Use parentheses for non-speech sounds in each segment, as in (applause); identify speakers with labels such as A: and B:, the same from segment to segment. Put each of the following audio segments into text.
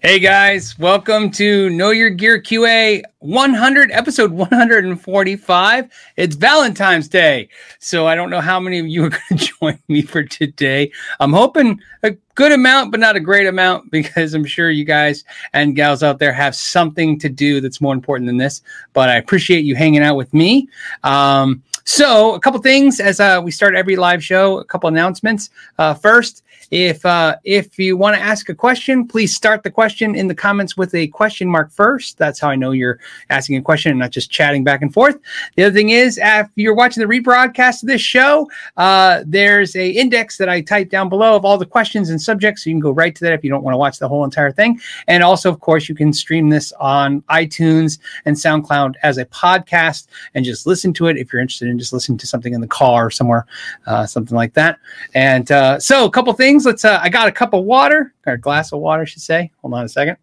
A: Hey guys, welcome to Know Your Gear QA 100, episode 145. It's Valentine's Day. So I don't know how many of you are (laughs) going to join me for today. I'm hoping a good amount, but not a great amount, because I'm sure you guys and gals out there have something to do that's more important than this. But I appreciate you hanging out with me. Um, so, a couple things as uh, we start every live show, a couple announcements. Uh, first, if uh, if you want to ask a question, please start the question in the comments with a question mark first. That's how I know you're asking a question and not just chatting back and forth. The other thing is, if you're watching the rebroadcast of this show, uh, there's a index that I type down below of all the questions and subjects, so you can go right to that if you don't want to watch the whole entire thing. And also, of course, you can stream this on iTunes and SoundCloud as a podcast and just listen to it if you're interested in just listening to something in the car or somewhere, uh, something like that. And uh, so, a couple things. Let's. Uh, I got a cup of water, or a glass of water, I should say. Hold on a second.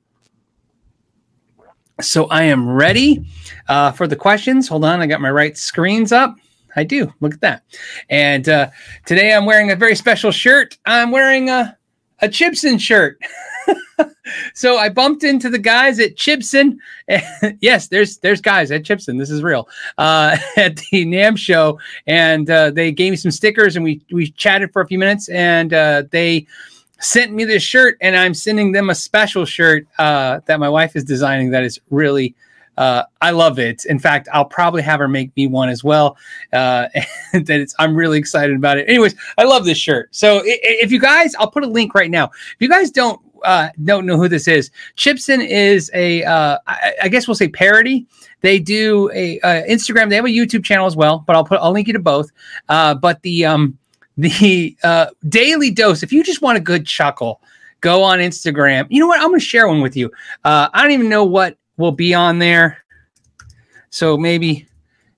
A: So I am ready uh, for the questions. Hold on, I got my right screens up. I do. Look at that. And uh, today I'm wearing a very special shirt. I'm wearing a a Chibson shirt. (laughs) so I bumped into the guys at Chibson. (laughs) yes, there's there's guys at Chibson. This is real. Uh, (laughs) at the NAMM show, and uh, they gave me some stickers, and we we chatted for a few minutes, and uh, they sent me this shirt, and I'm sending them a special shirt uh, that my wife is designing. That is really. Uh, I love it. In fact, I'll probably have her make me one as well. Uh, (laughs) that it's, I'm really excited about it. Anyways, I love this shirt. So if you guys, I'll put a link right now. If you guys don't uh, don't know who this is, Chibson is a, uh, I, I guess we'll say parody. They do a uh, Instagram. They have a YouTube channel as well, but I'll put I'll link you to both. Uh, but the um, the uh, daily dose. If you just want a good chuckle, go on Instagram. You know what? I'm going to share one with you. Uh, I don't even know what will be on there. So maybe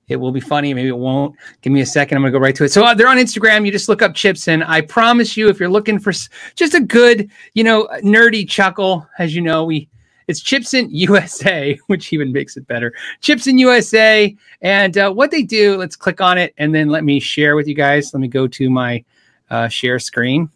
A: it will be funny. Maybe it won't. Give me a second. I'm going to go right to it. So uh, they're on Instagram. You just look up Chibson. I promise you, if you're looking for s- just a good, you know, nerdy chuckle, as you know, we it's Chibson USA, (laughs) which even makes it better. Chibson USA. And uh, what they do, let's click on it and then let me share with you guys. Let me go to my uh, share screen.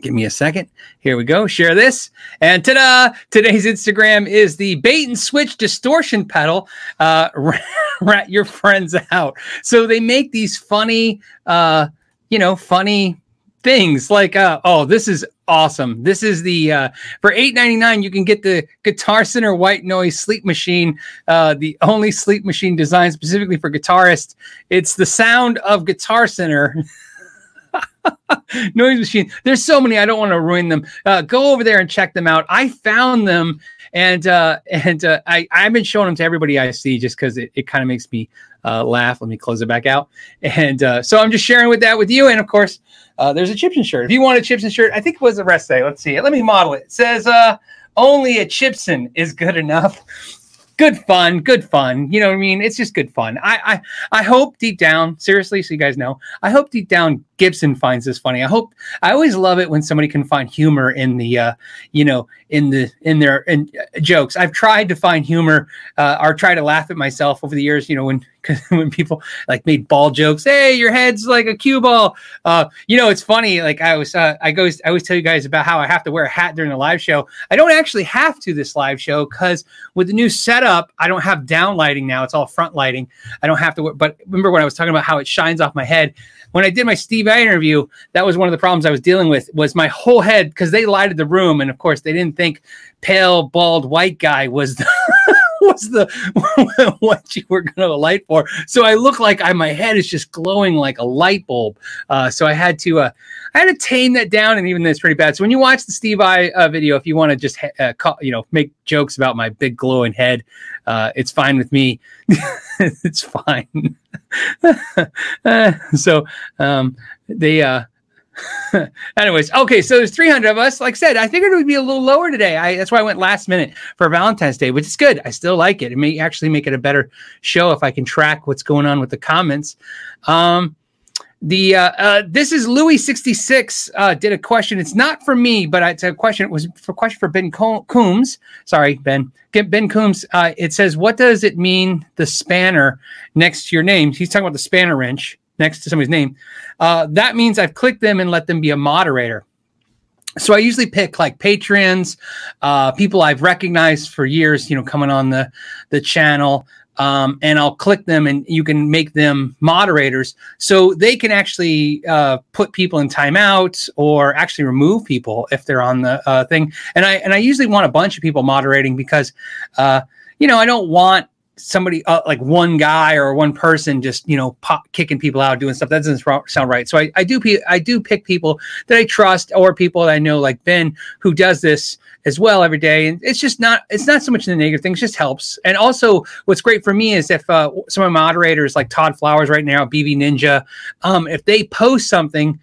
A: Give me a second. Here we go. Share this. And ta da! Today's Instagram is the bait and switch distortion pedal. Uh, (laughs) rat your friends out. So they make these funny, uh, you know, funny things like, uh, oh, this is awesome. This is the uh, for eight ninety nine. You can get the Guitar Center White Noise Sleep Machine, uh, the only sleep machine designed specifically for guitarists. It's the sound of Guitar Center. (laughs) (laughs) noise machine. There's so many. I don't want to ruin them. Uh, go over there and check them out. I found them, and uh, and uh, I I've been showing them to everybody I see just because it, it kind of makes me uh, laugh. Let me close it back out. And uh, so I'm just sharing with that with you. And of course, uh, there's a Chibson shirt. If you want a Chibson shirt, I think what does the rest say? Let's see. it. Let me model it. It says only a Chibson is good enough good fun, good fun. You know what I mean? It's just good fun. I, I I hope deep down, seriously, so you guys know, I hope deep down Gibson finds this funny. I hope I always love it when somebody can find humor in the uh, you know, in the in their in, uh, jokes. I've tried to find humor uh, or try to laugh at myself over the years, you know, when (laughs) when people like made ball jokes. Hey, your head's like a cue ball. Uh, you know, it's funny. Like I was, uh, I go, I always tell you guys about how I have to wear a hat during the live show. I don't actually have to this live show because with the new setup, I don't have down lighting now. It's all front lighting. I don't have to. Wear, but remember when I was talking about how it shines off my head? When I did my Steve Vai interview, that was one of the problems I was dealing with. Was my whole head because they lighted the room, and of course they didn't think pale, bald, white guy was. The (laughs) was the (laughs) what you were going to light for. So I look like I my head is just glowing like a light bulb. Uh, so I had to uh, I had to tame that down, and even that's pretty bad. So when you watch the Steve Vai uh, video, if you want to just uh, call, you know make jokes about my big glowing head, uh, it's fine with me. (laughs) it's fine. (laughs) So um, they uh (laughs) Anyways, okay, so there's 300 of us. Like I said, I figured it would be a little lower today. I, that's why I went last minute for Valentine's Day, which is good. I still like it. It may actually make it a better show if I can track what's going on with the comments. Um, the uh, uh, this is Louis sixty six uh, did a question. It's not for me, but it's a question. It was for question for Ben Coombs. Sorry, Ben. Get Ben Coombs. Uh, it says, "What does it mean the spanner next to your name?" He's talking about the spanner wrench next to somebody's name. Uh, that means I've clicked them and let them be a moderator. so I usually pick like patrons, uh, people I've recognized for years, you know, coming on the the channel, um, and I'll click them, and you can make them moderators, so they can actually uh, put people in timeout or actually remove people if they're on the uh, thing. And I and I usually want a bunch of people moderating because, uh, you know, I don't want somebody uh, like one guy or one person just you know pop, kicking people out doing stuff that doesn't sound right so I, I do i do pick people that i trust or people that i know like ben who does this as well every day and it's just not it's not so much the negative things just helps and also what's great for me is if uh, some of my moderators like todd flowers right now bb ninja um, if they post something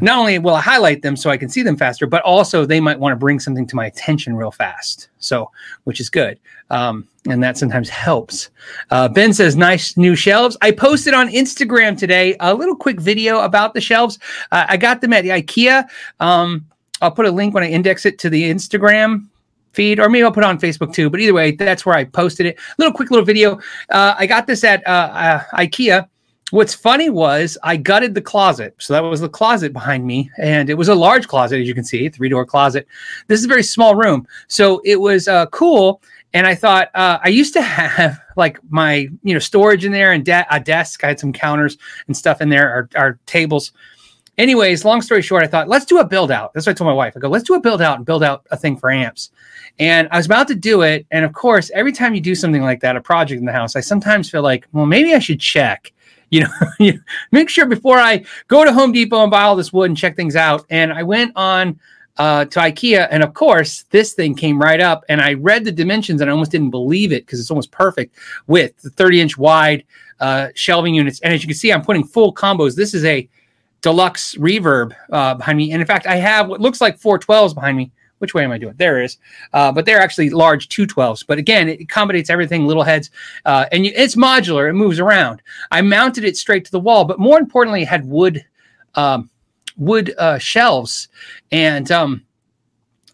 A: not only will I highlight them so I can see them faster, but also they might want to bring something to my attention real fast. So, which is good. Um, and that sometimes helps. Uh, ben says, nice new shelves. I posted on Instagram today a little quick video about the shelves. Uh, I got them at IKEA. Um, I'll put a link when I index it to the Instagram feed, or maybe I'll put it on Facebook too. But either way, that's where I posted it. Little quick little video. Uh, I got this at uh, uh, IKEA what's funny was I gutted the closet. So that was the closet behind me. And it was a large closet, as you can see, three door closet. This is a very small room. So it was uh, cool. And I thought, uh, I used to (laughs) have like my, you know, storage in there and de- a desk. I had some counters and stuff in there, our, our tables. Anyways, long story short, I thought, let's do a build out. That's what I told my wife. I go, let's do a build out and build out a thing for amps. And I was about to do it. And of course, every time you do something like that, a project in the house, I sometimes feel like, well, maybe I should check (laughs) you know, (laughs) make sure before I go to Home Depot and buy all this wood and check things out. And I went on uh, to IKEA, and of course, this thing came right up. And I read the dimensions, and I almost didn't believe it because it's almost perfect with the 30 inch wide uh, shelving units. And as you can see, I'm putting full combos. This is a deluxe reverb uh, behind me, and in fact, I have what looks like 412s behind me which way am I doing? There is, uh, but they're actually large 212s. But again, it accommodates everything, little heads, uh, and you, it's modular. It moves around. I mounted it straight to the wall, but more importantly, it had wood, um, wood uh, shelves, and um,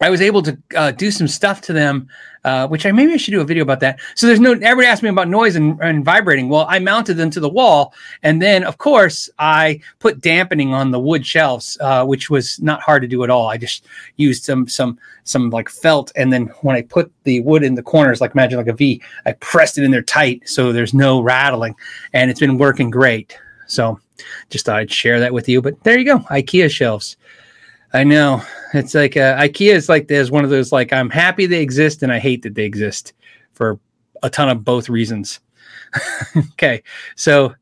A: I was able to uh, do some stuff to them uh, which I maybe I should do a video about that. So there's no everybody asked me about noise and, and vibrating. Well, I mounted them to the wall, and then of course I put dampening on the wood shelves, uh, which was not hard to do at all. I just used some some some like felt, and then when I put the wood in the corners, like imagine like a V, I pressed it in there tight so there's no rattling, and it's been working great. So just thought I'd share that with you. But there you go, IKEA shelves. I know. It's like uh, IKEA is like there's one of those like I'm happy they exist and I hate that they exist for a ton of both reasons. (laughs) okay, so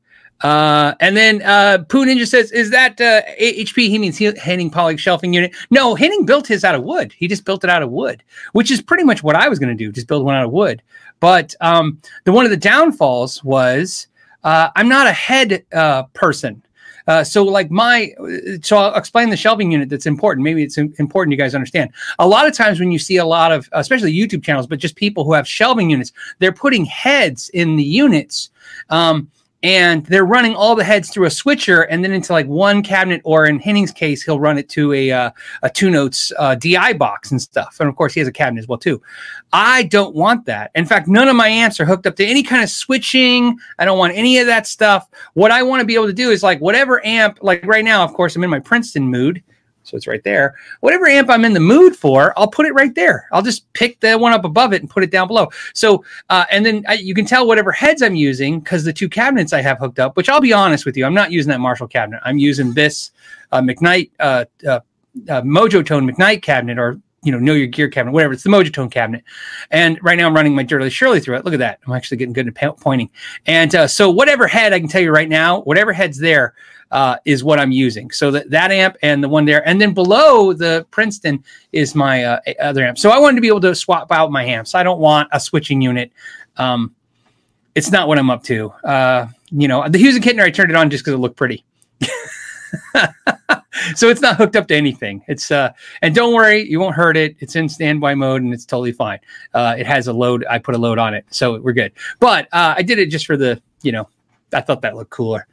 A: uh, and then uh, Pooh Ninja says, "Is that uh, HP?" He means Henning Pauly shelving unit. No, Henning built his out of wood. He just built it out of wood, which is pretty much what I was going to do, just build one out of wood. But um, the one of the downfalls was uh, I'm not a head uh, person. Uh, so like my, so I'll explain the shelving unit that's important. Maybe it's important you guys understand. A lot of times when you see a lot of, especially YouTube channels, but just people who have shelving units, they're putting heads in the units. Um, and they're running all the heads through a switcher and then into like one cabinet or in Henning's case he'll run it to a uh, a two notes uh, DI box and stuff. And of course he has a cabinet as well too. I don't want that. In fact none of my amps are hooked up to any kind of switching. I don't want any of that stuff. What I want to be able to do is like whatever amp like right now of course I'm in my Princeton mood so it's right there. Whatever amp I'm in the mood for, I'll put it right there. I'll just pick the one up above it and put it down below. So, uh, and then I, you can tell whatever heads I'm using because the two cabinets I have hooked up, which I'll be honest with you, I'm not using that Marshall cabinet. I'm using this uh, McKnight, uh, uh, uh Mojo Tone McKnight cabinet or you know, know your gear cabinet, whatever. It's the Mojotone cabinet. And right now I'm running my Dirty Shirley through it. Look at that. I'm actually getting good at pointing. And uh, so whatever head I can tell you right now, whatever head's there uh, is what I'm using. So that, that amp and the one there. And then below the Princeton is my uh, other amp. So I wanted to be able to swap out my amps. I don't want a switching unit. Um, it's not what I'm up to. Uh, you know, the Hughes and Kettner, I turned it on just because it looked pretty. (laughs) so it's not hooked up to anything. It's uh, and don't worry, you won't hurt it. It's in standby mode and it's totally fine. Uh, it has a load. I put a load on it, so we're good. But uh, I did it just for the, you know, I thought that looked cooler.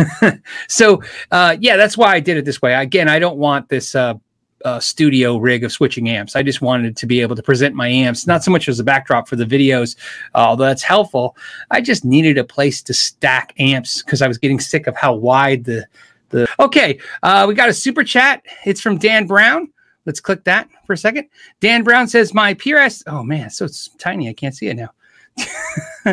A: (laughs) so uh, yeah, that's why I did it this way. Again, I don't want this uh, uh, studio rig of switching amps. I just wanted to be able to present my amps, not so much as a backdrop for the videos, although that's helpful. I just needed a place to stack amps because I was getting sick of how wide the the okay, uh, we got a super chat. It's from Dan Brown. let's click that for a second. Dan Brown says my PRS. Oh man, so it's tiny. I can't see it now. (laughs)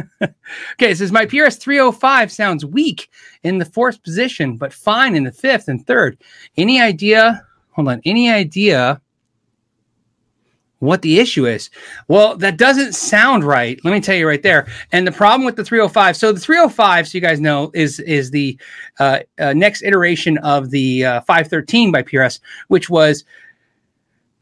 A: okay, says my PRS 305 sounds weak in the fourth position, but fine in the fifth and third. Any idea? Hold on. Any idea what the issue is. Well, that doesn't sound right. Let me tell you right there. And the problem with the 305, so the 305, so you guys know, is is the uh, uh, next iteration of the uh, 513 by PRS, which was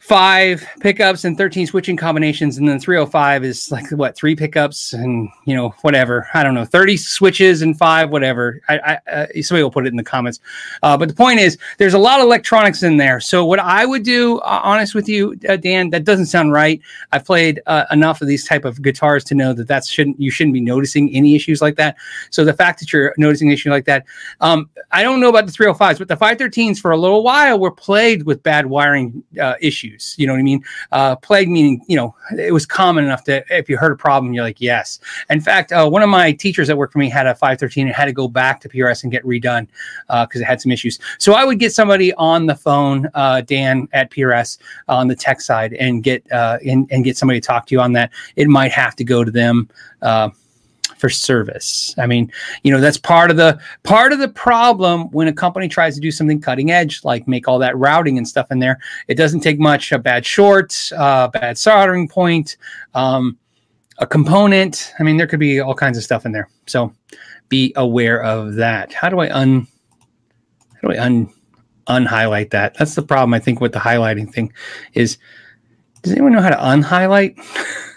A: five pickups and 13 switching combinations and then 305 is like what three pickups and you know whatever. I don't know 30 switches and five whatever. I, I uh, somebody will put it in the comments. Uh, but the point is there's a lot of electronics in there. So what i would do uh, honest with you uh, dan that doesn't sound right. I've played uh, enough of these type of guitars to know that that shouldn't you shouldn't be noticing any issues like that. So the fact that you're noticing an issue like that um, i don't know about the 305s but the 513s for a little while were plagued with bad wiring uh, issues You know what I mean? Uh, plague meaning, you know, it was common enough that if you heard a problem, you're like, yes. In fact, uh, one of my teachers that worked for me had a 513 and had to go back to PRS and get redone because uh, it had some issues. So I would get somebody on the phone, uh, Dan at PRS on the tech side, and get uh, and, and get somebody to talk to you on that. It might have to go to them. For service. I mean, you know, that's part of the part of the problem when a company tries to do something cutting edge, like make all that routing and stuff in there. It doesn't take much. A bad short, uh, bad soldering point, um, a component. I mean, there could be all kinds of stuff in there. So be aware of that. How do I un? How do I un? unhighlight that. That's the problem I think with the highlighting thing is does anyone know how to unhighlight? (laughs)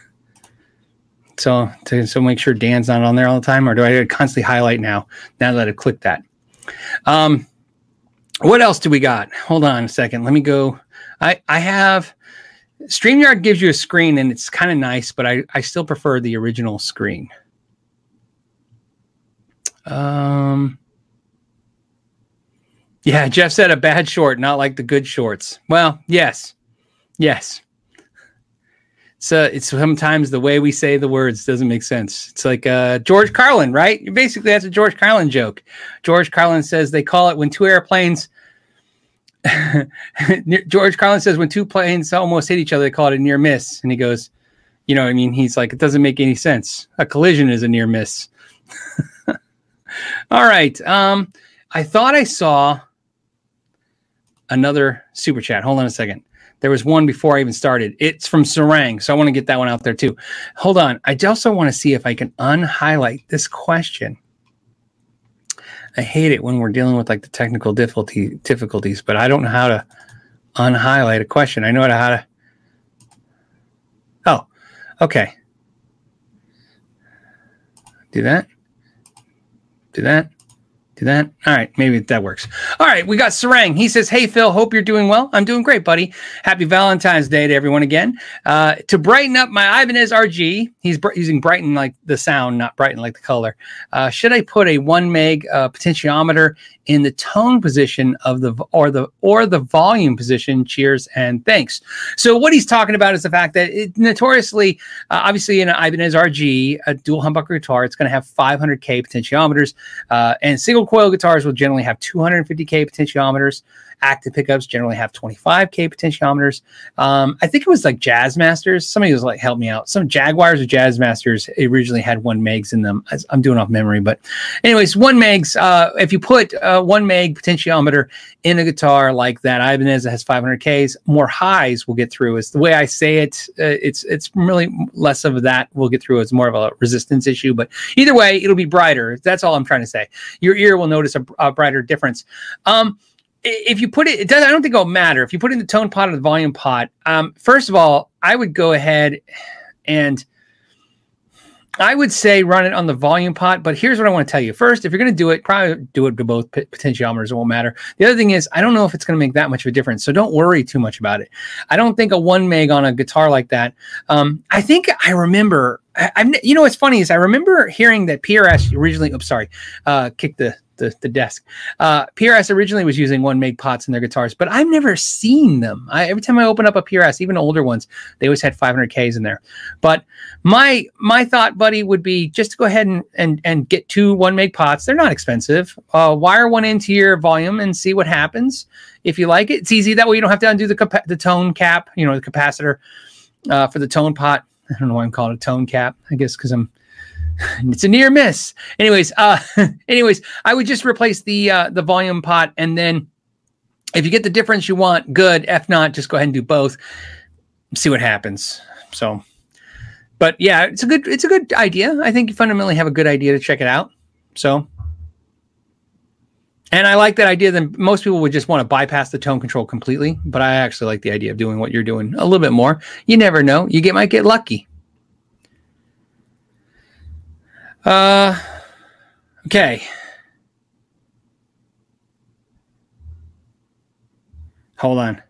A: So to so make sure Dan's not on there all the time, or do I constantly highlight now? Now that I've clicked that. Um, what else do we got? Hold on a second. Let me go. I I have StreamYard gives you a screen and it's kind of nice, but I I still prefer the original screen. Um. Yeah, Jeff said a bad short, not like the good shorts. Well, yes, yes so it's sometimes the way we say the words doesn't make sense. It's like uh, George Carlin, right? Basically, that's a George Carlin joke. George Carlin says they call it when two airplanes. (laughs) George Carlin says when two planes almost hit each other, they call it a near miss. And he goes, you know, I mean, he's like, it doesn't make any sense. A collision is a near miss. (laughs) All right. Um, I thought I saw another super chat. Hold on a second. There was one before I even started. It's from Sarang, so I want to get that one out there too. Hold on. I also want to see if I can unhighlight this question. I hate it when we're dealing with like the technical difficulty difficulties, but I don't know how to unhighlight a question. I know how to. Oh, okay. Do that. Do that that. All right, maybe that works. All right, we got Sarang. He says, "Hey Phil, hope you're doing well. I'm doing great, buddy. Happy Valentine's Day to everyone again. Uh, to brighten up my Ibanez RG, he's br- using brighten like the sound, not brighten like the color. Uh, should I put a one meg uh, potentiometer in the tone position of the or the or the volume position? Cheers and thanks." So what he's talking about is the fact that it notoriously, uh, obviously, in an Ibanez RG, a dual humbucker guitar, it's going to have 500k potentiometers uh, and single coil guitars will generally have 250k potentiometers active pickups generally have 25k potentiometers. Um, I think it was like Jazzmasters. Somebody was like, help me out. Some Jaguars or Jazzmasters originally had one megs in them. I'm doing off memory, but anyways, one megs. Uh, if you put uh, one meg potentiometer in a guitar like that, Ibanez has 500ks, more highs will get through. Is the way I say it. Uh, it's it's really less of that will get through. It's more of a resistance issue, but either way, it'll be brighter. That's all I'm trying to say. Your ear will notice a, a brighter difference. Um, if you put it, it does. I don't think it'll matter if you put it in the tone pot or the volume pot. Um, first of all, I would go ahead and I would say run it on the volume pot. But here's what I want to tell you. First, if you're going to do it, probably do it to both potentiometers. It won't matter. The other thing is, I don't know if it's going to make that much of a difference. So don't worry too much about it. I don't think a one meg on a guitar like that. Um, I think I remember I, am you know what's funny is I remember hearing that PRS originally. Oops, sorry, uh, kick the the, the desk. Uh, PRS originally was using one meg pots in their guitars, but I've never seen them. I, every time I open up a PRS, even older ones, they always had 500Ks in there. But my my thought, buddy, would be just to go ahead and and, and get two one meg pots. They're not expensive. Uh, wire one into your volume and see what happens. If you like it, it's easy. That way you don't have to undo the capa- the tone cap, you know, the capacitor uh, for the tone pot. I don't know why I'm calling it tone cap. I guess because I'm (laughs) it's a near miss. Anyways, uh, (laughs) anyways, I would just replace the uh, the volume pot, and then if you get the difference you want, good. If not, just go ahead and do both. See what happens. So, but yeah, it's a good it's a good idea. I think you fundamentally have a good idea to check it out. So, and I like that idea. That most people would just want to bypass the tone control completely, but I actually like the idea of doing what you're doing a little bit more. You never know. You get might get lucky. Uh, okay. Hold on.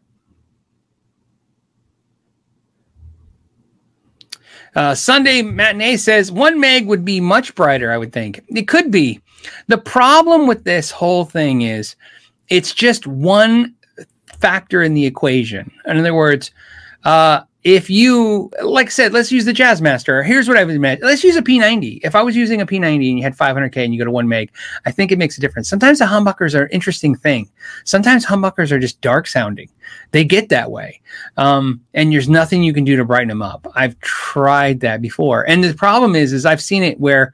A: Uh, Sunday matinee says one meg would be much brighter. I would think it could be. The problem with this whole thing is it's just one factor in the equation. In other words, uh, if you like I said, let's use the Jazzmaster. Here's what I would imagine. Let's use a P90. If I was using a P90 and you had 500K and you go to one meg, I think it makes a difference. Sometimes the humbuckers are an interesting thing. Sometimes humbuckers are just dark sounding. They get that way. Um, and there's nothing you can do to brighten them up. I've tried that before. And the problem is, is I've seen it where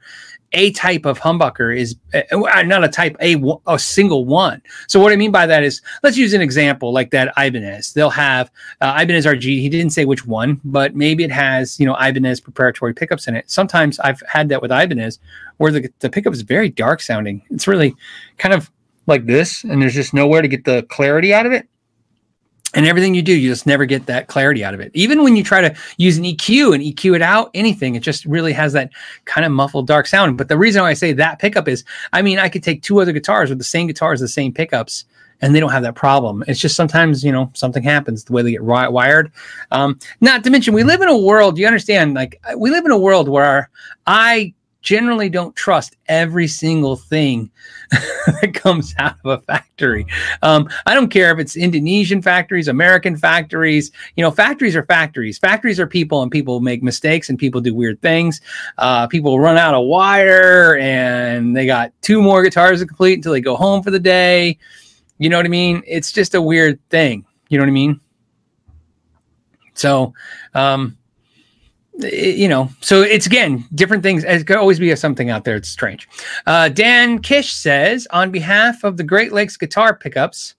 A: a type of humbucker is uh, not a type a a single one. So what I mean by that is let's use an example like that Ibanez. They'll have uh, Ibanez RG. He didn't say which one, but maybe it has you know Ibanez preparatory pickups in it. Sometimes I've had that with Ibanez where the the pickup is very dark sounding. It's really kind of like this, and there's just nowhere to get the clarity out of it and everything you do, you just never get that clarity out of it. Even when you try to use an EQ and EQ it out, anything, it just really has that kind of muffled, dark sound. But the reason why I say that pickup is, I mean, I could take two other guitars with the same guitars, the same pickups, and they don't have that problem. It's just sometimes, you know, something happens the way they get wired. Um, not to mention, we live in a world, you understand, like, we live in a world where I generally don't trust every single thing (laughs) that comes out of a factory. Um, I don't care if it's Indonesian factories, American factories. You know, factories are factories. Factories are people, and people make mistakes, and people do weird things. Uh, people run out of wire, and they got two more guitars to complete until they go home for the day. You know what I mean? It's just a weird thing. You know what I mean? So, um, you know, so it's again different things. It could always be something out there. It's strange. Uh, Dan Kish says, on behalf of the Great Lakes Guitar Pickups,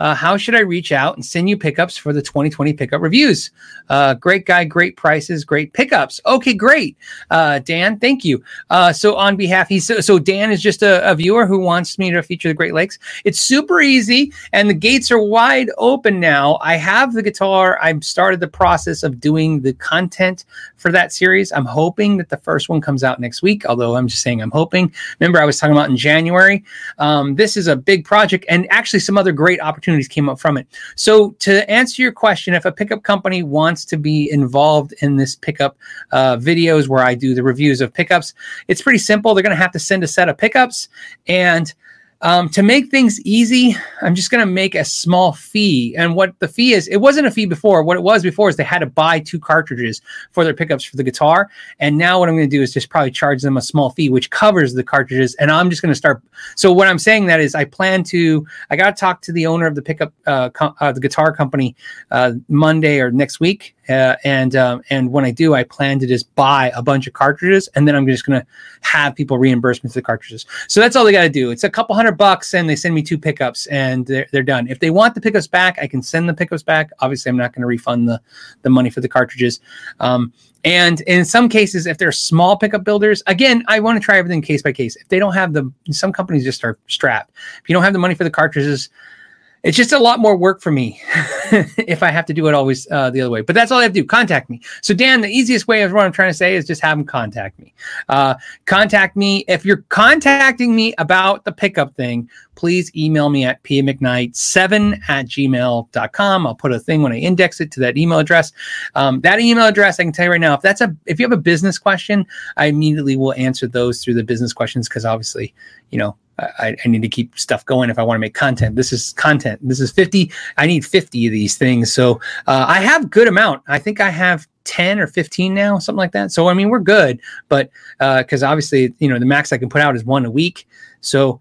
A: uh, how should I reach out and send you pickups for the 2020 pickup reviews? Uh, great guy, great prices, great pickups. Okay, great. Uh, Dan, thank you. Uh, so on behalf, he's so, so Dan is just a, a, viewer who wants me to feature the Great Lakes. It's super easy, and the gates are wide open now. I have the guitar. I've started the process of doing the content for that series. I'm hoping that the first one comes out next week. Although I'm just saying I'm hoping. Remember, I was talking about in January. Um, this is a big project, and actually some other great opportunities opportunities came up from it. So, to answer your question, if a pickup company wants to be involved in this pickup uh, videos where I do the reviews of pickups, it's pretty simple. They're going to have to send a set of pickups and um, to make things easy, I'm just going to make a small fee. And what the fee is, it wasn't a fee before. What it was before is they had to buy two cartridges for their pickups for the guitar. And now what I'm going to do is just probably charge them a small fee, which covers the cartridges. And I'm just going to start. So what I'm saying that is, I plan to. I got to talk to the owner of the pickup, uh, com- uh, the guitar company, uh, Monday or next week, uh, and um, and when I do, I plan to just buy a bunch of cartridges, and then I'm just going to have people reimburse me for the cartridges. So that's all they got to do. It's a couple hundred bucks, and they send me two pickups, and they're, they're done. If they want the pickups back, I can send the pickups back. Obviously, I'm not going to refund the the money for the cartridges. Um, and in some cases, if they're small pickup builders, again, I want to try everything case by case. If they don't have the, some companies just are strapped. If you don't have the money for the cartridges, it's just a lot more work for me (laughs) if I have to do it always uh, the other way. But that's all I have to do. Contact me. So Dan, the easiest way of what I'm trying to say is just have them contact me. Uh, contact me if you're contacting me about the pickup thing. Please email me at pmcknight7 at gmail.com. I'll put a thing when I index it to that email address. Um, that email address, I can tell you right now, if that's a if you have a business question, I immediately will answer those through the business questions because obviously, you know, I, I, need to keep stuff going if I want to make content. This is content. This is 50. I need 50 of these things. So uh, I have good amount. I think I have 10 or 15 now, something like that. So, I mean, we're good, but because uh, obviously, you know, the max I can put out is one a week. So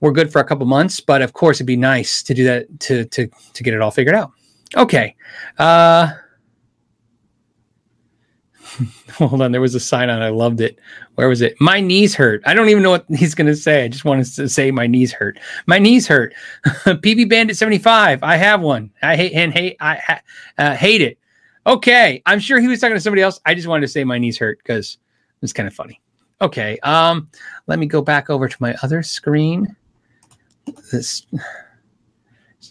A: we're good for a couple months, but of course it'd be nice to do that to, to, to get it all figured out. Okay. Uh, (laughs) hold on. There was a sign on. I loved it. Where was it? My knees hurt. I don't even know what (laughs) he's going to say. I just wanted to say my knees hurt. My knees hurt. (laughs) PB Bandit 75. I have one. I hate and hate. I uh, hate it. Okay. I'm sure he was talking to somebody else. I just wanted to say my knees hurt because it's kind of funny. Okay. Um, let me go back over to my other screen. This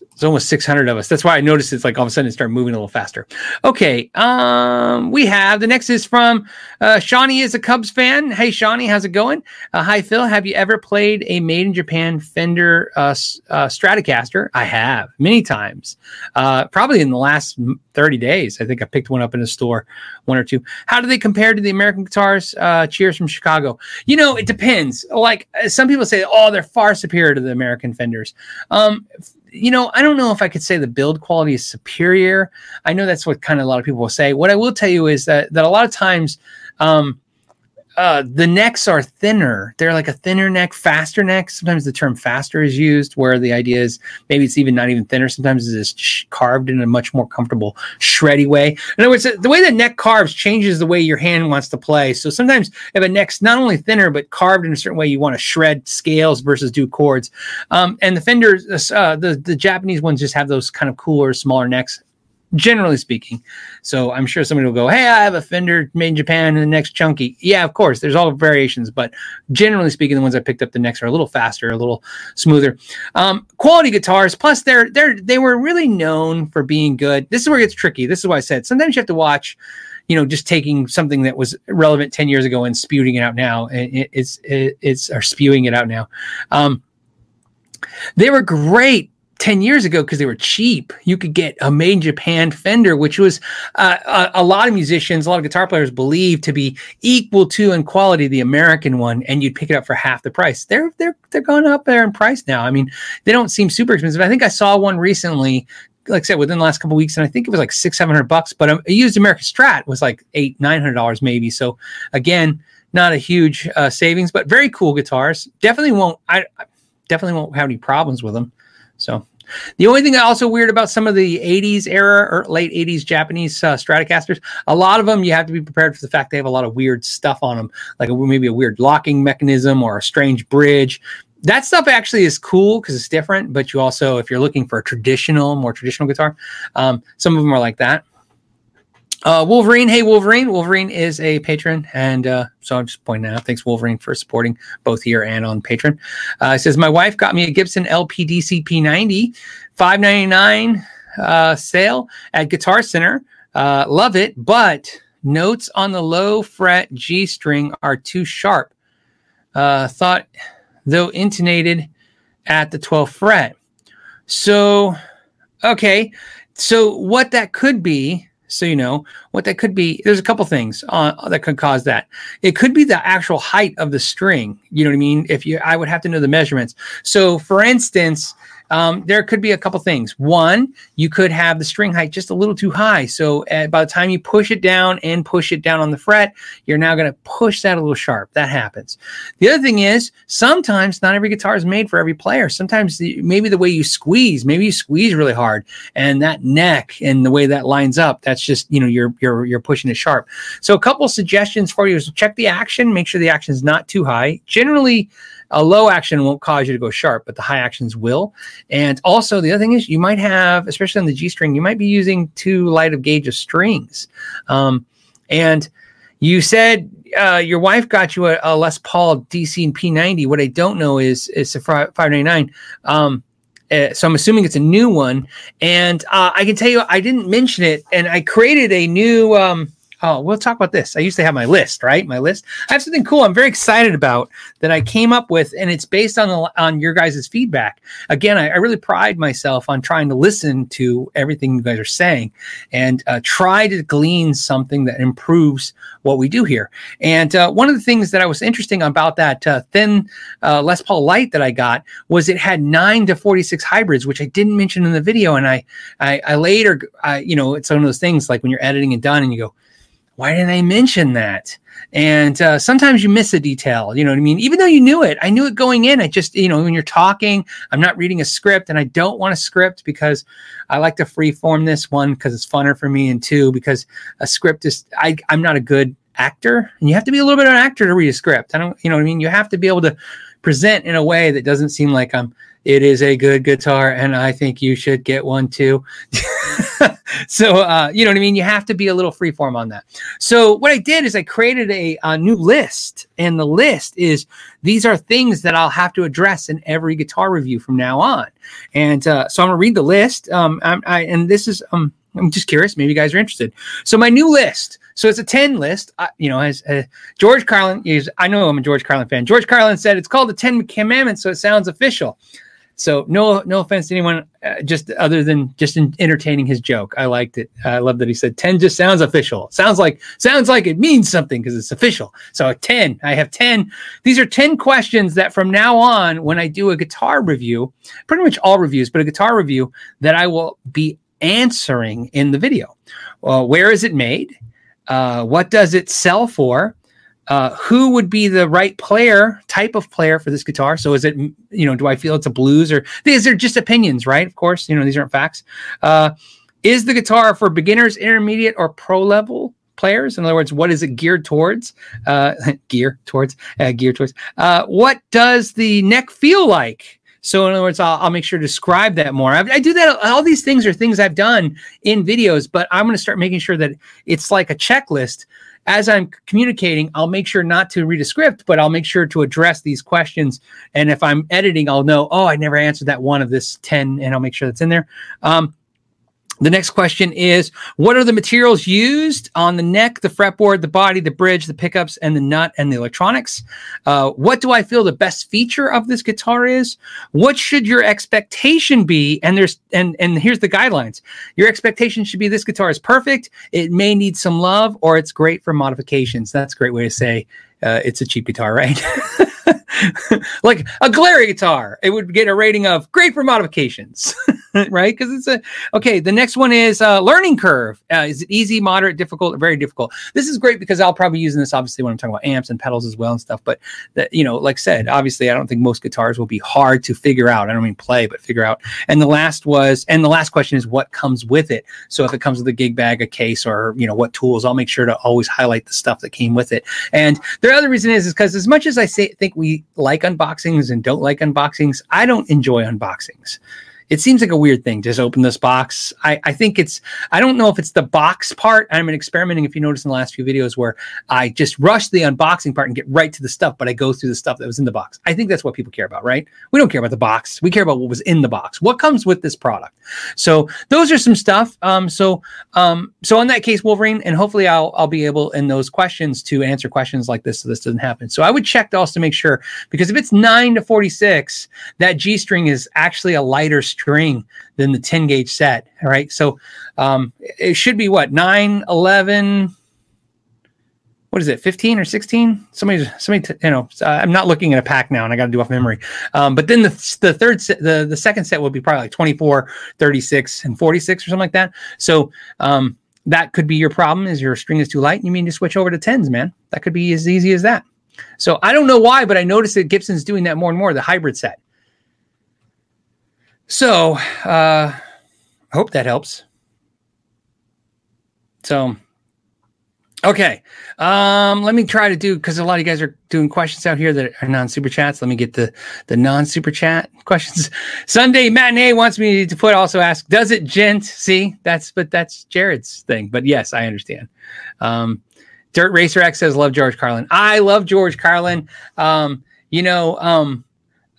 A: it's almost 600 of us. That's why I noticed it's like all of a sudden it started moving a little faster. Okay. Um, we have the next is from uh, Shawnee is a Cubs fan. Hey, Shawnee, how's it going? Uh, hi, Phil. Have you ever played a made in Japan Fender uh, uh, Stratocaster? I have many times. Uh, probably in the last 30 days. I think I picked one up in a store, one or two. How do they compare to the American guitars? Uh, cheers from Chicago. You know, it depends. Like uh, some people say, oh, they're far superior to the American Fenders. Um, you know, I don't know if I could say the build quality is superior. I know that's what kind of a lot of people will say. What I will tell you is that that a lot of times, um, uh, the necks are thinner. They're like a thinner neck, faster neck. Sometimes the term faster is used, where the idea is maybe it's even not even thinner. Sometimes it's just carved in a much more comfortable, shreddy way. In other words, the way the neck carves changes the way your hand wants to play. So sometimes if a neck's not only thinner but carved in a certain way, you want to shred scales versus do chords. Um, and the Fenders, uh, the the Japanese ones just have those kind of cooler, smaller necks generally speaking. So I'm sure somebody will go, Hey, I have a Fender made in Japan and the next chunky. Yeah, of course, there's all variations, but generally speaking, the ones I picked up the next are a little faster, a little smoother. Um, quality guitars, plus they're they're they were really known for being good. This is where it gets tricky. This is why I said sometimes you have to watch you know, just taking something that was relevant 10 years ago and spewing it out now. And it's, it's, or spewing it out now. Um, they were great 10 years ago because they were cheap you could get a made in japan fender which was uh, a, a, lot of musicians a lot of guitar players believe to be equal to in quality the american one and you'd pick it up for half the price they're they're they're going up there in price now i mean they don't seem super expensive i think i saw one recently like I said, within the last couple weeks, and I think it was like six, seven hundred bucks. But a, a used American Strat was like eight, nine hundred dollars maybe. So again, not a huge uh, savings, but very cool guitars. Definitely won't. I definitely won't have any problems with them. So the only thing also weird about some of the 80s era or late 80s Japanese uh, Stratocasters, a lot of them you have to be prepared for the fact they have a lot of weird stuff on them, like maybe a weird locking mechanism or a strange bridge. That stuff actually is cool because it's different, but you also, if you're looking for a traditional, more traditional guitar, um, some of them are like that. Uh, Wolverine, hey Wolverine. Wolverine is a patron, and uh, so I'm just pointing out. Thanks Wolverine for supporting both here and on Patreon. Uh, says my wife got me a Gibson LPDC P90, five ninety nine uh, sale at Guitar Center. Uh, love it, but notes on the low fret G string are too sharp. Uh, thought though intonated at the 12th fret. So, okay, so what that could be so you know what that could be. There's a couple things uh, that could cause that. It could be the actual height of the string. You know what I mean? If you, I would have to know the measurements. So, for instance, um, there could be a couple things. One, you could have the string height just a little too high. So uh, by the time you push it down and push it down on the fret, you're now going to push that a little sharp. That happens. The other thing is sometimes not every guitar is made for every player. Sometimes the, maybe the way you squeeze, maybe you squeeze really hard, and that neck and the way that lines up, that's just you know you're you're you're pushing it sharp. So a couple suggestions for you is check the action, make sure the action is not too high. Generally a low action won't cause you to go sharp, but the high actions will. And also, the other thing is you might have, especially on the G string, you might be using too light of gauge of strings. Um, and you said uh, your wife got you a, a, Les Paul DC and P90. What I don't know is it's a 599. Um, Uh, so I'm assuming it's a new one. And uh, I can tell you, I didn't mention it, and I created a new. Um, oh, we'll talk about this. I used to have my list, right? My list. I have something cool I'm very excited about that I came up with, and it's based on the, on your guys' feedback. Again, I, I, really pride myself on trying to listen to everything you guys are saying and uh, try to glean something that improves what we do here. And uh, one of the things that I was interesting about that uh, thin uh, Les Paul Light that I got was it had nine to 46 hybrids, which I didn't mention in the video. And I, I, I later, I, you know, it's one of those things like when you're editing and done and you go, why didn't I mention that? And uh, sometimes you miss a detail, you know what I mean? Even though you knew it, I knew it going in. I just, you know, when you're talking, I'm not reading a script and I don't want a script because I like to free form this one because it's funner for me. And two, because a script is, I, I'm not a good actor and you have to be a little bit of an actor to read a script. I don't, you know what I mean? You have to be able to present in a way that doesn't seem like I'm, it is a good guitar and I think you should get one too. (laughs) so uh, you know what I mean. You have to be a little freeform on that. So what I did is I created a, a, new list, and the list is these are things that I'll have to address in every guitar review from now on. And uh, so I'm gonna read the list. Um, I, and this is um, I'm just curious. Maybe you guys are interested. So my new list. So it's a ten list. Uh, you know, as uh, George Carlin is. I know I'm a George Carlin fan. George Carlin said it's called the Ten Commandments, so it sounds official. So no, no offense to anyone, uh, just other than just entertaining his joke. I liked it. I love that he said ten just sounds official. Sounds like sounds like it means something because it's official. So ten, I have ten. These are ten questions that from now on, when I do a guitar review, pretty much all reviews, but a guitar review that I will be answering in the video. Where is it made? Uh, what does it sell for? uh, who would be the right player, type of player for this guitar? So is it, you know, do I feel it's a blues or these are just opinions, right? Of course, you know, these aren't facts. Uh, is the guitar for beginners, intermediate, or pro level players? In other words, what is it geared towards? Uh, (laughs) gear towards, uh, gear towards. Uh, what does the neck feel like? So in other words, I'll, I'll make sure to describe that more. I, I, do that. All these things are things I've done in videos, but I'm going to start making sure that it's like a checklist as I'm communicating, I'll make sure not to read a script, but I'll make sure to address these questions. And if I'm editing, I'll know, oh, I never answered that one of this 10, and I'll make sure that's in there. Um, the next question is What are the materials used on the neck, the fretboard, the body, the bridge, the pickups, and the nut and the electronics? Uh, what do I feel the best feature of this guitar is? What should your expectation be? And there's and and here's the guidelines. Your expectation should be this guitar is perfect. It may need some love, or it's great for modifications. That's a great way to say uh, it's a cheap guitar, right? (laughs) like a Glarry guitar, it would get a rating of great for modifications, (laughs) (laughs) right? Because it's a okay. The next one is uh, learning curve. Uh, is it easy, moderate, difficult, or very difficult? This is great because I'll probably use this obviously when I'm talking about amps and pedals as well and stuff. But that you know, like I said, obviously I don't think most guitars will be hard to figure out. I don't mean play, but figure out. And the last was, and the last question is what comes with it. So if it comes with a gig bag, a case, or you know what tools, I'll make sure to always highlight the stuff that came with it. And the other reason is is because as much as I say think we like unboxings and don't like unboxings. I don't enjoy unboxings it seems like a weird thing. Just open this box. I, I think it's, I don't know if it's the box part. I'm experimenting, if you notice in the last few videos, where I just rush the unboxing part and get right to the stuff, but I go through the stuff that was in the box. I think that's what people care about, right? We don't care about the box. We care about what was in the box. What comes with this product? So those are some stuff. Um, so, um, so in that case, Wolverine, and hopefully I'll, I'll be able in those questions to answer questions like this so this doesn't happen. So I would check to also make sure, because if it's 9 to 46, that G string is actually a lighter string than the 10 gauge set. All right. So um, it should be what 9, 11, what is it 15 or 16 somebody somebody you know i'm not looking at a pack now and i got to do off memory. Um, but then the, the third set the, the second set will be probably like 24 36 and 46 or something like that. So um, that could be your problem is your string is too light you mean to switch over to 10s man. That could be as easy as that. So i don't know why but i noticed that gibson's doing that more and more the hybrid set so, uh, hope that helps. So, okay. Um, let me try to do because a lot of you guys are doing questions out here that are non super chats. Let me get the the non super chat (laughs) questions. Sunday matinee wants me to put also ask, does it djent? See, that's but that's Jared's thing. But yes, I understand. Um, Dirt Racer X says, love George Carlin. I love George Carlin. Um, you know, um,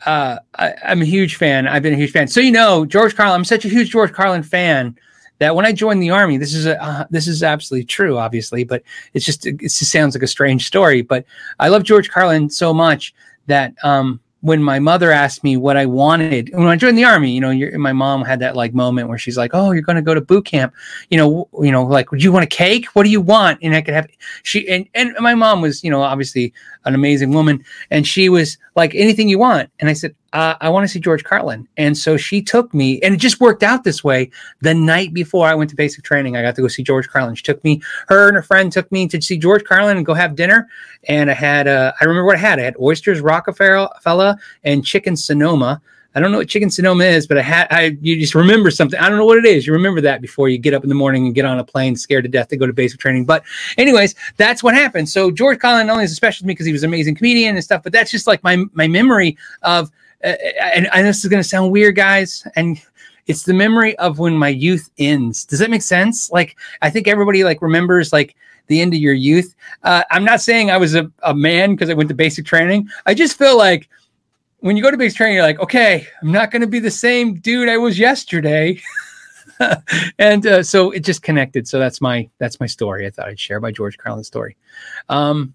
A: uh, I, am a huge fan. I've been a huge fan. So you know, George Carlin. I'm such a huge George Carlin fan that when I joined the army, this is a uh, this is absolutely true, obviously, but it's just it just sounds like a strange story. But I love George Carlin so much that um, when my mother asked me what I wanted when I joined the army, you know, my mom had that like moment where she's like, "Oh, you're going to go to boot camp," you know, you know, like, "Would you want a cake? What do you want?" And I could have she and and my mom was, you know, obviously an amazing woman, and she was like, "Anything you want," and I said, uh, I want to see George Carlin. And so she took me, and it just worked out this way. The night before I went to basic training, I got to go see George Carlin. She took me, her and her friend took me to see George Carlin and go have dinner. And I had, uh, I remember what I had. I had oysters Rockefeller and chicken Sonoma. I don't know what chicken Sonoma is, but I had, I, you just remember something. I don't know what it is. You remember that before you get up in the morning and get on a plane scared to death to go to basic training. But anyways, that's what happened. So George Carlin not only is special to me because he was an amazing comedian and stuff, but that's just like my, my memory of, and, and this is going to sound weird, guys, and it's the memory of when my youth ends. Does that make sense? Like, I think everybody like remembers like the end of your youth. Uh, I'm not saying I was a, a man because I went to basic training. I just feel like when you go to basic training, you're like, okay, I'm not going to be the same dude I was yesterday. (laughs) and uh, so it just connected. So that's my that's my story. I thought I'd share my George Carlin story. Um,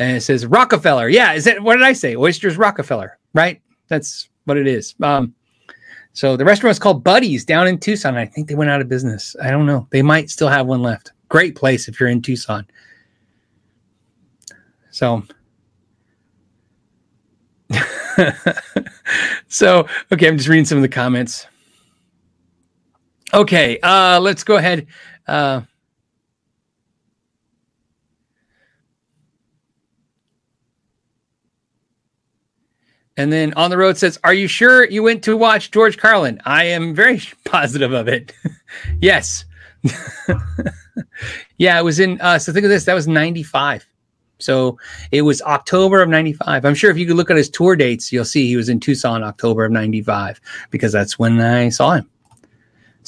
A: and it says Rockefeller. Yeah, is it? What did I say? Oysters Rockefeller, right? That's what it is. Um, so the restaurant is called Buddies down in Tucson. I think they went out of business. I don't know. They might still have one left. Great place if you're in Tucson. So, (laughs) so okay, I'm just reading some of the comments. Okay, uh, let's go ahead. Uh, And then on the road says, Are you sure you went to watch George Carlin? I am very (laughs) positive of it. (laughs) yes. (laughs) yeah, it was in, uh, so think of this, that was 95. So it was October of 95. I'm sure if you could look at his tour dates, you'll see he was in Tucson October of 95 because that's when I saw him.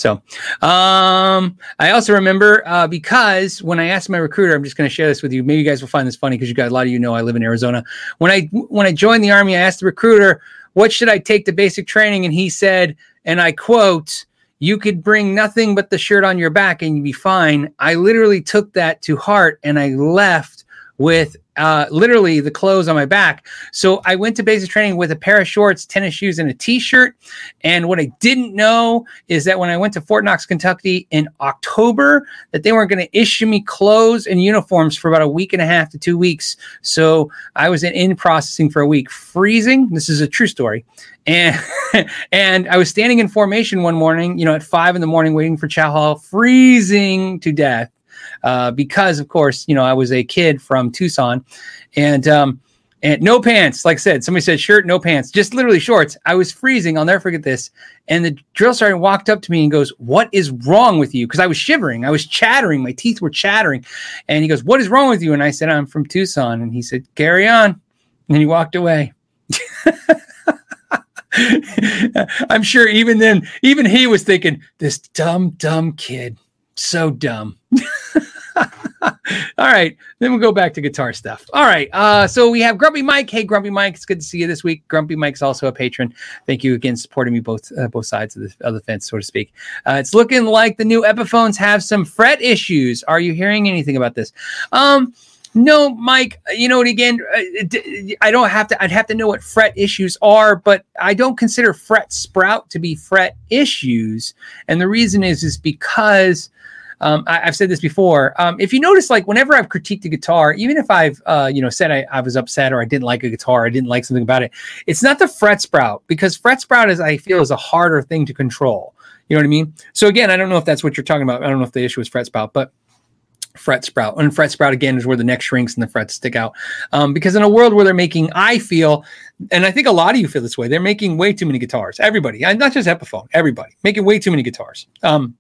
A: So um, I also remember uh, because when I asked my recruiter, I'm just going to share this with you. Maybe you guys will find this funny because you got a lot of you know I live in Arizona. When I when I joined the army, I asked the recruiter, "What should I take to basic training?" And he said, and I quote, "You could bring nothing but the shirt on your back and you'd be fine." I literally took that to heart and I left with uh, literally the clothes on my back. So I went to basic training with a pair of shorts, tennis shoes, and a t-shirt. And what I didn't know is that when I went to Fort Knox, Kentucky in October, that they weren't going to issue me clothes and uniforms for about a week and a half to two weeks. So I was in, in processing for a week, freezing. This is a true story. And (laughs) and I was standing in formation one morning, you know, at five in the morning, waiting for chow hall, freezing to death uh, because, of course, you know, I was a kid from Tucson, and um, and no pants. Like I said, somebody said shirt, no pants, just literally shorts. I was freezing. I'll never forget this. And the drill sergeant walked up to me and goes, "What is wrong with you?" Because I was shivering, I was chattering, my teeth were chattering, and he goes, "What is wrong with you?" And I said, "I'm from Tucson," and he said, "Carry on," and he walked away. (laughs) I'm sure even then, even he was thinking, this dumb, dumb kid, so dumb. (laughs) (laughs) All right, then we'll go back to guitar stuff. All right, uh, so we have Grumpy Mike. Hey, Grumpy Mike, it's good to see you this week. Grumpy Mike's also a patron. Thank you again, supporting me both uh, both sides of the, of the fence, so to speak. Uh, it's looking like the new Epiphones have some fret issues. Are you hearing anything about this? Um, no, Mike. You know, what? again, uh, I don't have to. I'd have to know what fret issues are, but I don't consider fret sprout to be fret issues, and the reason is is because um, I, have said this before. Um, if you notice, like whenever I've critiqued a guitar, even if I've uh, you know said I, I, was upset or I didn't like a guitar, I didn't like something about it, it's not the fret sprout because fret sprout is I feel is a harder thing to control. You know what I mean? So again, I don't know if that's what you're talking about. I don't know if the issue is fret sprout, but fret sprout and fret sprout again is where the neck shrinks and the frets stick out um, because in a world where they're making i feel and i think a lot of you feel this way they're making way too many guitars everybody not just epiphone everybody making way too many guitars um,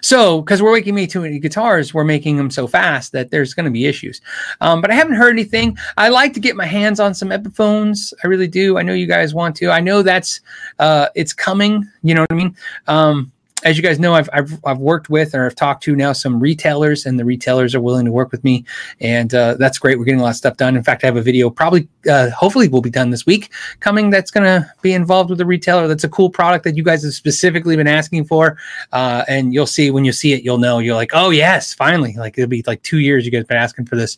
A: so, because we're making me too many guitars, we're making them so fast that there's going to be issues. Um, but I haven't heard anything. I like to get my hands on some Epiphones. I really do. I know you guys want to. I know that's uh, it's coming. You know what I mean? Um, as you guys know, I've, I've, I've worked with or I've talked to now some retailers, and the retailers are willing to work with me, and uh, that's great. We're getting a lot of stuff done. In fact, I have a video probably, uh, hopefully, will be done this week coming. That's going to be involved with the retailer. That's a cool product that you guys have specifically been asking for, uh, and you'll see when you see it, you'll know. You're like, oh yes, finally! Like it'll be like two years you guys been asking for this.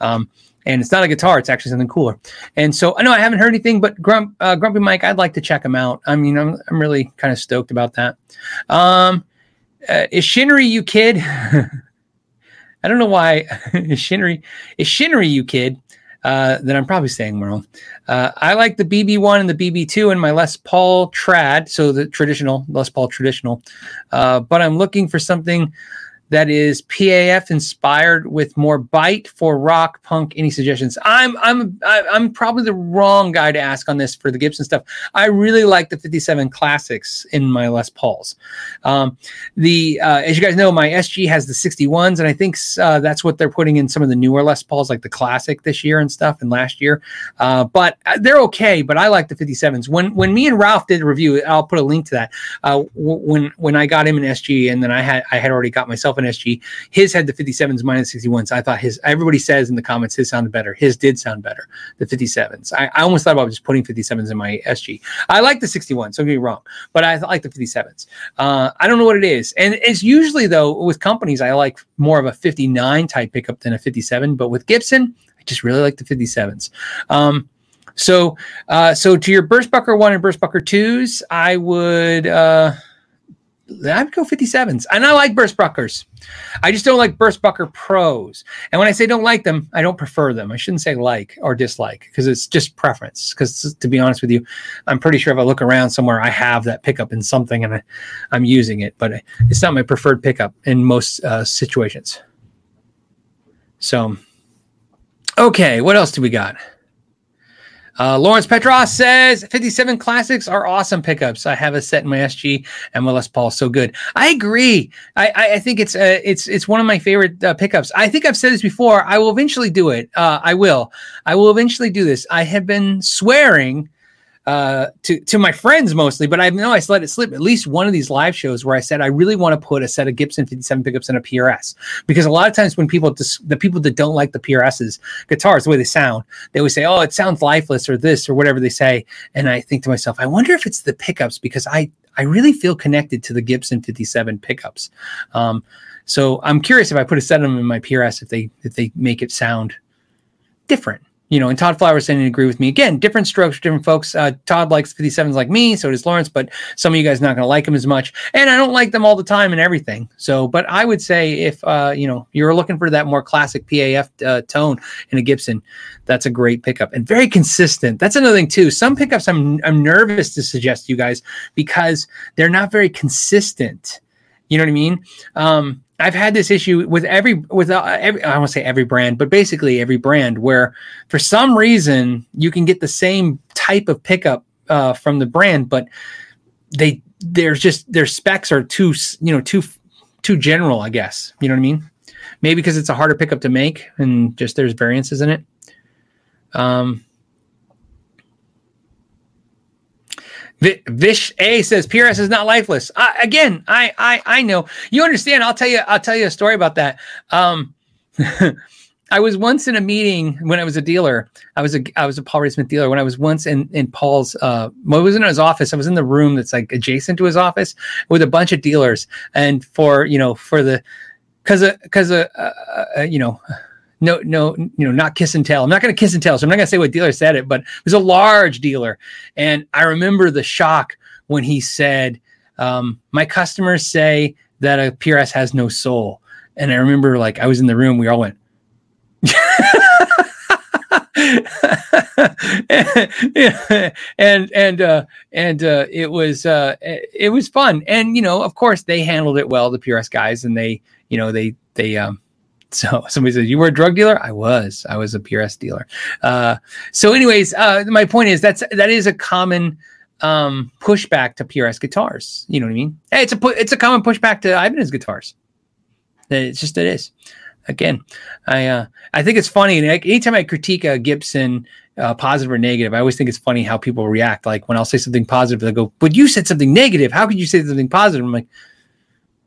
A: Um, and it's not a guitar; it's actually something cooler. And so I know I haven't heard anything, but Grump, uh, Grumpy Mike, I'd like to check him out. I mean, I'm I'm really kind of stoked about that. Um, uh, is you kid? (laughs) I don't know why (laughs) is Shinnery is Shinnery you kid. Uh, then I'm probably saying wrong. Uh, I like the BB1 and the BB2 and my Les Paul Trad, so the traditional Les Paul traditional. Uh, but I'm looking for something that is PAF inspired with more bite for rock punk. Any suggestions? I'm I'm I'm probably the wrong guy to ask on this for the Gibson stuff. I really like the 57 classics in my Les Pauls. Um, the uh, as you guys know, my SG has the 61s, and I think uh, that's what they're putting in some of the newer Les Pauls, like the classic this year and stuff, and last year. Uh, but uh, they're okay. But I like the 57s. When when me and Ralph did a review, I'll put a link to that. Uh, when when I got him an SG, and then I had I had already got myself SG. His had the 57s minus 61s. I thought his, everybody says in the comments, his sounded better. His did sound better, the 57s. I, I almost thought about just putting 57s in my SG. I like the 61s, don't get me wrong, but I like the 57s. Uh, I don't know what it is. And it's usually, though, with companies, I like more of a 59 type pickup than a 57. But with Gibson, I just really like the 57s. Um, so, uh, so to your Burstbucker one and Burstbucker twos, I would, uh, I'd go 57s. And I like Burstbuckers. I just don't like Burstbucker Pros. And when I say don't like them, I don't prefer them. I shouldn't say like or dislike because it's just preference. Because to be honest with you, I'm pretty sure if I look around somewhere, I have that pickup in something and I, am using it, but it's not my preferred pickup in most uh, situations. So, okay, what else do we got? Uh, Lawrence Petros says 57 classics are awesome pickups. I have a set in my SG and my Les Paul, so good. I agree. I, I, I think it's uh, it's it's one of my favorite uh, pickups. I think I've said this before. I will eventually do it. Uh, I will. I will eventually do this. I have been swearing uh, to to my friends mostly, but I know I let it slip. At least one of these live shows where I said I really want to put a set of Gibson 57 pickups in a PRS because a lot of times when people dis- the people that don't like the PRSs guitars the way they sound, they always say, "Oh, it sounds lifeless" or this or whatever they say, and I think to myself, I wonder if it's the pickups because I I really feel connected to the Gibson 57 pickups. Um, so I'm curious if I put a set of them in my PRS if they if they make it sound different you know, and Todd Flowers didn't agree with me. Again, different strokes different folks. Uh, Todd likes 57s like me, so does Lawrence, but some of you guys not going to like them as much. And I don't like them all the time and everything. So, but I would say if, uh, you know, you're looking for that more classic PAF uh, tone in a Gibson, that's a great pickup and very consistent. That's another thing too. Some pickups I'm, I'm nervous to suggest to you guys because they're not very consistent. You know what I mean? Um, I've had this issue with every with uh, every I won't say every brand, but basically every brand where for some reason you can get the same type of pickup uh, from the brand, but they there's just their specs are too you know too too general, I guess. You know what I mean? Maybe because it's a harder pickup to make and just there's variances in it. Um, Vish A says PRS is not lifeless. Again, I, I I know you understand. I'll tell you. I'll tell you a story about that. Um, (laughs) I was once in a meeting when I was a dealer. I was a I was a Paul Reed Smith dealer when I was once in in Paul's. Uh, well, I was in his office. I was in the room that's like adjacent to his office with a bunch of dealers, and for you know for the because because uh, uh, uh, you know no, no, you know, not kiss and tell. I'm not going to kiss and tell. So I'm not going to say what dealer said it, but it was a large dealer. And I remember the shock when he said, um, my customers say that a PRS has no soul. And I remember like I was in the room, we all went, (laughs) and and uh, and uh, it was uh, it was fun, and you know, of course, they handled it well, the PRS guys, and they, you know, they they um, so (laughs) somebody says you were a drug dealer. I was. I was a PRS dealer. Uh, so, anyways, uh, my point is that's that is a common um, pushback to PRS guitars. You know what I mean? Hey, it's a it's a common pushback to Ibanez guitars. It's just it is. Again, I uh, I think it's funny. Like anytime I critique a Gibson, uh, positive or negative, I always think it's funny how people react. Like when I'll say something positive, they go, "But you said something negative. How could you say something positive?" I'm like,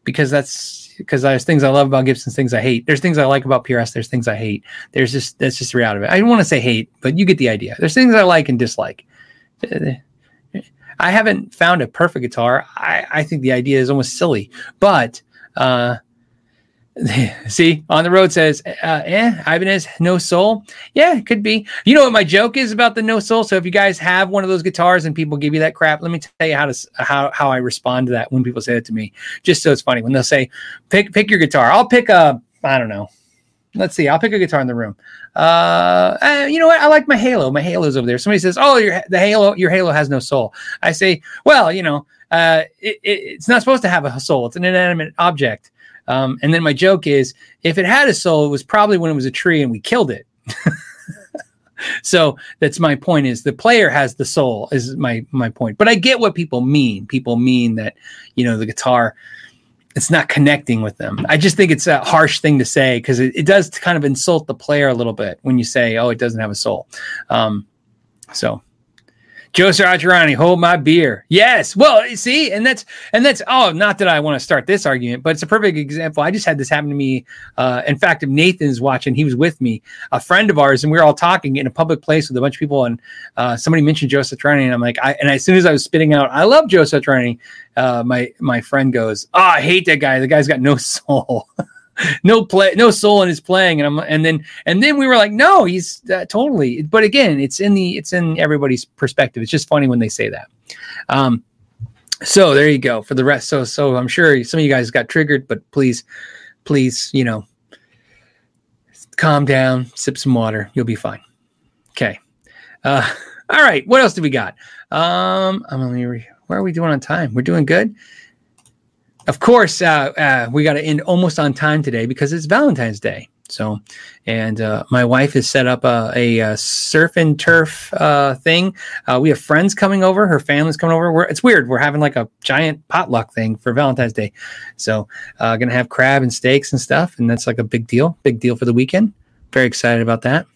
A: because that's because there's things I love about Gibson's, things I hate. There's things I like about PRS. There's things I hate. There's just that's just the reality of it. I don't want to say hate, but you get the idea. There's things I like and dislike. I haven't found a perfect guitar. I, I think the idea is almost silly, but uh, (laughs) See, on the road says, uh, eh, Ibanez, no soul. Yeah, it could be. You know what my joke is about the no soul? So if you guys have one of those guitars and people give you that crap, let me tell you how to how how I respond to that when people say it to me. Just so it's funny when they'll say, pick pick your guitar. I'll pick a I don't know. Let's see. I'll pick a guitar in the room. Uh, uh, you know what? I like my Halo. My Halo's over there. Somebody says, "Oh, your the Halo, your Halo has no soul." I say, "Well, you know, uh, it, it, it's not supposed to have a soul. It's an inanimate object." Um, and then my joke is if it had a soul, it was probably when it was a tree and we killed it. (laughs) so that's my point is the player has the soul is my my point. But i get what people mean. People mean that you know the guitar it's not connecting with them. I just think it's a harsh thing to say because it, it does kind of insult the player a little bit when you say oh it doesn't have a soul. Um, so Joe Satriani, hold my beer. Yes. Well, see, and that's and that's oh, not that I want to start this argument, but it's a perfect example. I just had this happen to me. Uh, in fact, if Nathan's watching, he was with me, a friend of ours, and we were all talking in a public place with a bunch of people, and uh, somebody mentioned Joe Satriani, and I'm like, I and as soon as I was spitting out, I love Joe Satriani. Uh, my my friend goes, oh, I hate that guy. The guy's got no (laughs) soul. (laughs) no play, no soul in his playing, and I'm, and then and then we were like, no, he's uh, totally. But again, it's in the it's in everybody's perspective. It's just funny when they say that. Um, so there you go for the rest. So so I'm sure some of you guys got triggered, but please, please, you know, calm down, sip some water, you'll be fine. Okay. Uh, (laughs) all right. What else do we got? Um, I'm only. Where are we doing on time? We're doing good of course, uh, uh, we got to end almost on time today because it's Valentine's Day. So, and uh, my wife has set up a, a, a surf and turf uh, thing. Uh, we have friends coming over. Her family's coming over. We're, it's weird. We're having like a giant potluck thing for Valentine's Day. So, uh, gonna have crab and steaks and stuff, and that's like a big deal. Big deal for the weekend. Very excited about that.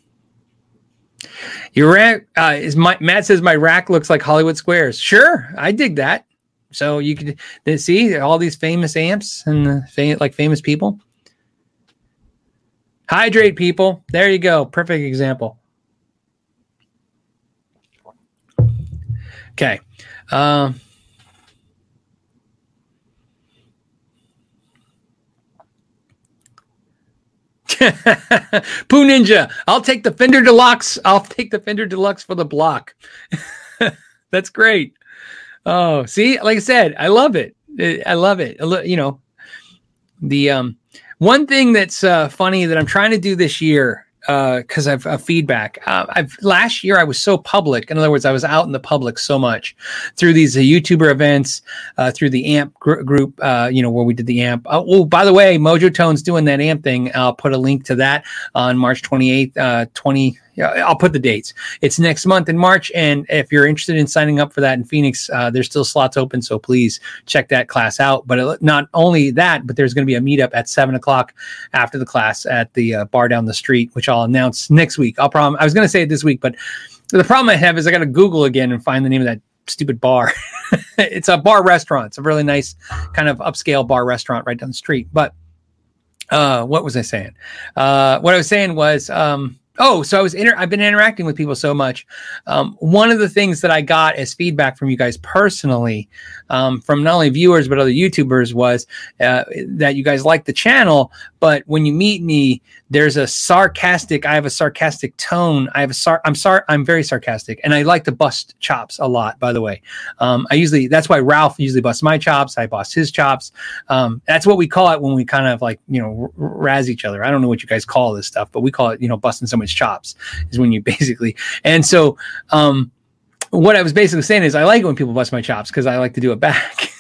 A: Your rack uh, is my Matt says my rack looks like Hollywood Squares. Sure, I dig that. So you can see all these famous amps and fam- like famous people. Hydrate people. There you go. Perfect example. Okay. Um, (laughs) Poo Ninja. I'll take the Fender Deluxe. I'll take the Fender Deluxe for the block. (laughs) That's great. Oh, see, like I said, I love it. I love it. You know, the um, one thing that's uh, funny that I'm trying to do this year because uh, I've uh, feedback. Uh, I've last year I was so public. In other words, I was out in the public so much through these uh, YouTuber events, uh, through the AMP gr- group. Uh, you know where we did the AMP. oh, by the way, Mojotone's doing that AMP thing. I'll put a link to that on March 28th, 20 yeah, I'll put the dates. It's next month in March, and if you're interested in signing up for that in Phoenix, uh, there's still slots open. So please check that class out. But it, not only that, but there's going to be a meetup at seven o'clock after the class at the uh, bar down the street, which I'll announce next week. I'll prom. I was going to say it this week, but the problem I have is I got to Google again and find the name of that stupid bar. (laughs) it's a bar restaurant. It's a really nice kind of upscale bar restaurant right down the street. But uh, what was I saying? Uh, what I was saying was. Um, Oh, so I was inter- I've been interacting with people so much. Um, one of the things that I got as feedback from you guys personally, um, from not only viewers but other YouTubers, was uh, that you guys like the channel, but when you meet me, there's a sarcastic. I have a sarcastic tone. I have a sar. I'm sorry. I'm very sarcastic, and I like to bust chops a lot. By the way, um, I usually that's why Ralph usually busts my chops. I bust his chops. Um, that's what we call it when we kind of like you know r- razz each other. I don't know what you guys call this stuff, but we call it you know busting someone's chops is when you (laughs) basically. And so, um, what I was basically saying is I like when people bust my chops because I like to do it back. (laughs)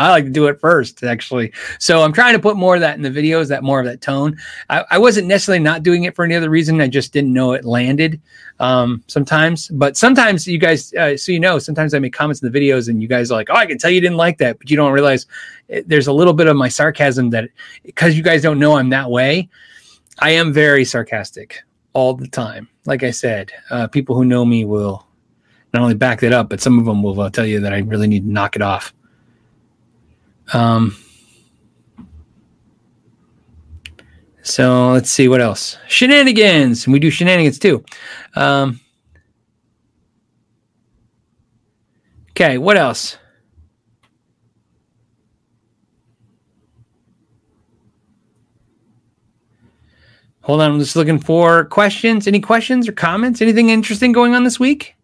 A: I like to do it first, actually. So I'm trying to put more of that in the videos, that more of that tone. I, I wasn't necessarily not doing it for any other reason. I just didn't know it landed um, sometimes. But sometimes you guys, uh, so you know, sometimes I make comments in the videos and you guys are like, oh, I can tell you didn't like that, but you don't realize it, there's a little bit of my sarcasm that because you guys don't know I'm that way. I am very sarcastic all the time. Like I said, uh, people who know me will not only back that up, but some of them will uh, tell you that I really need to knock it off. Um, so let's see what else. Shenanigans, and we do shenanigans too. Um, okay, what else? Hold on, I'm just looking for questions. Any questions or comments? Anything interesting going on this week?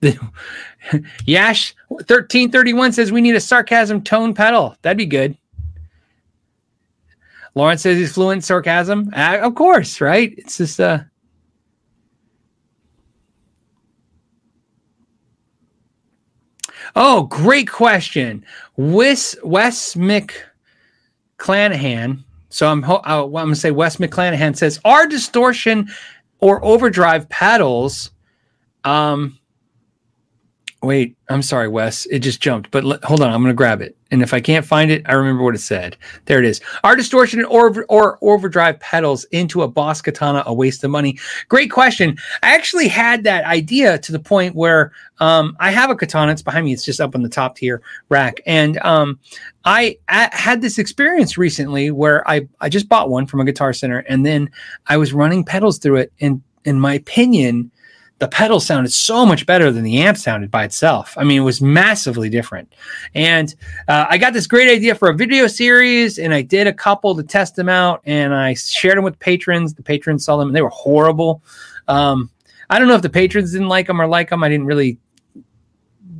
A: (laughs) (laughs) Yash 1331 says we need a sarcasm tone pedal. That'd be good. Lawrence says he's fluent in sarcasm. Uh, of course, right? It's just uh Oh, great question. Wes Wes McClanahan. So I'm uh, I'm to say Wes McClanahan says are distortion or overdrive pedals um Wait, I'm sorry, Wes. It just jumped, but l- hold on. I'm going to grab it. And if I can't find it, I remember what it said. There it is. Are distortion or, or overdrive pedals into a Boss Katana a waste of money? Great question. I actually had that idea to the point where um, I have a katana. It's behind me. It's just up on the top tier rack. And um, I, I had this experience recently where I, I just bought one from a guitar center and then I was running pedals through it. And in my opinion, the pedal sounded so much better than the amp sounded by itself. I mean, it was massively different. And uh, I got this great idea for a video series, and I did a couple to test them out, and I shared them with patrons. The patrons saw them, and they were horrible. Um, I don't know if the patrons didn't like them or like them. I didn't really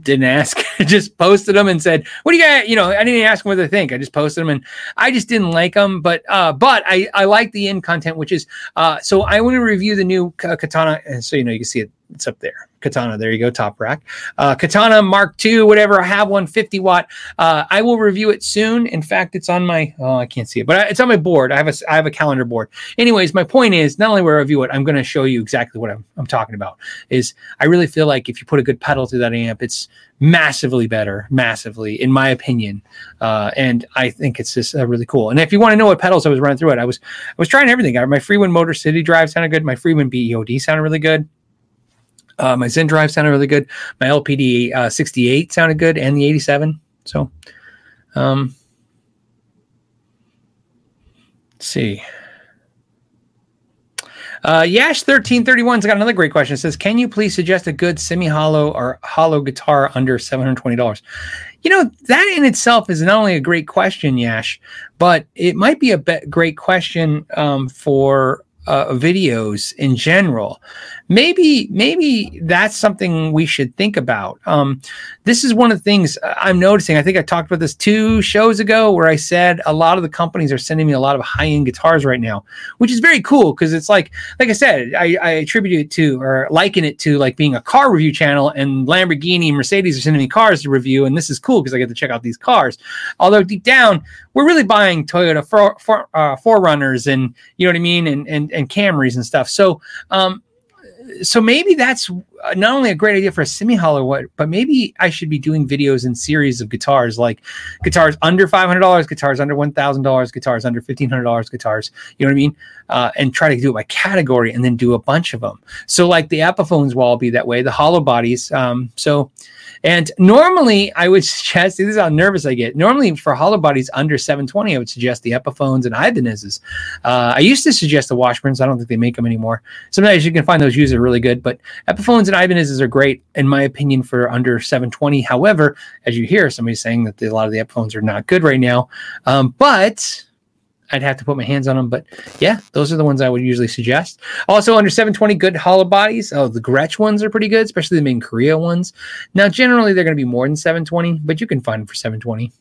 A: didn't ask. (laughs) just posted them and said, "What do you got?" You know, I didn't ask them what they think. I just posted them, and I just didn't like them. But uh, but I I like the end content, which is uh, so I want to review the new Katana, and so you know you can see it. It's up there. Katana. There you go, top rack. Uh, Katana Mark II, whatever. I have one 50 watt. Uh, I will review it soon. In fact, it's on my. Oh, I can't see it, but it's on my board. I have a I have a calendar board. Anyways, my point is not only will I review it, I'm going to show you exactly what I'm I'm talking about. Is I really feel like if you put a good pedal through that amp, it's massively better, massively in my opinion. Uh, and I think it's just uh, really cool. And if you want to know what pedals I was running through it, I was I was trying everything. I, my Friedman Motor City Drive sounded good. My Friedman BEOD sounded really good. Uh, my Zen Drive sounded really good. My LPD uh, 68 sounded good, and the 87. So, um, let's see. Uh, Yash thirteen thirty one's got another great question. It says, "Can you please suggest a good semi hollow or hollow guitar under seven hundred twenty dollars?" You know that in itself is not only a great question, Yash, but it might be a be- great question um, for uh, videos in general maybe maybe that's something we should think about. Um, this is one of the things I'm noticing. I think I talked about this two shows ago where I said a lot of the companies are sending me a lot of high end guitars right now, which is very cool because it's like like I said, I, I attribute it to or liken it to like being a car review channel and Lamborghini Mercedes are sending me cars to review, and this is cool because I get to check out these cars. Although deep down, we're really buying Toyota for, for, uh, 4Runners and you know what I mean, and and and Camrys and stuff. So um, so maybe that's not only a great idea for a semi hollow, but maybe I should be doing videos in series of guitars, like guitars under five hundred dollars, guitars under one thousand dollars, guitars under fifteen hundred dollars, guitars. You know what I mean? Uh, and try to do it by category, and then do a bunch of them. So like the Epiphones will all be that way. The hollow bodies. Um, so and normally, I would suggest this is how nervous I get. Normally, for hollow bodies under 720, I would suggest the Epiphones and Ibanez's. Uh, I used to suggest the Washburns. I don't think they make them anymore. Sometimes you can find those used are really good, but Epiphones and Ibanez's are great, in my opinion, for under 720. However, as you hear, somebody saying that the, a lot of the Epiphones are not good right now. Um, but I'd have to put my hands on them. But yeah, those are the ones I would usually suggest. Also, under 720, good hollow bodies. Oh, the Gretsch ones are pretty good, especially the main Korea ones. Now, generally, they're going to be more than 720, but you can find them for 720.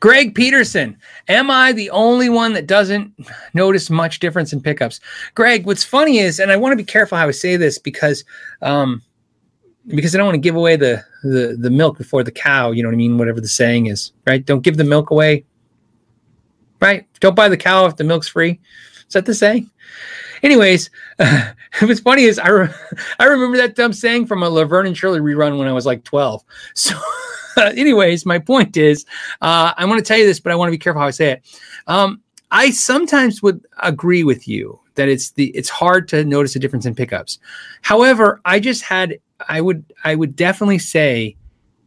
A: Greg Peterson, am I the only one that doesn't notice much difference in pickups? Greg, what's funny is, and I want to be careful how I say this because um, because I don't want to give away the, the the milk before the cow. You know what I mean? Whatever the saying is, right? Don't give the milk away. Right? Don't buy the cow if the milk's free. Is that the saying? Anyways, uh, (laughs) what's funny is I re- (laughs) I remember that dumb saying from a Laverne and Shirley rerun when I was like twelve. (laughs) So, anyways, my point is, uh, I want to tell you this, but I want to be careful how I say it. Um, I sometimes would agree with you that it's the it's hard to notice a difference in pickups. However, I just had I would I would definitely say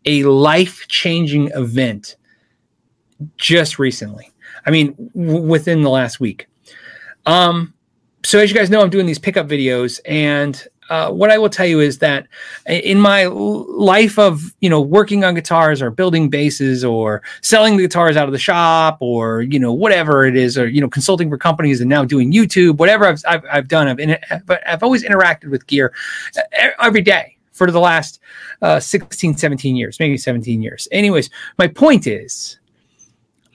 A: a life changing event just recently. I mean, w- within the last week. Um, so as you guys know, I'm doing these pickup videos, and uh, what I will tell you is that in my life of you know working on guitars or building basses or selling the guitars out of the shop or you know whatever it is or you know consulting for companies and now doing YouTube, whatever I've I've, I've done, I've in, I've always interacted with gear every day for the last uh, 16, 17 years, maybe 17 years. Anyways, my point is.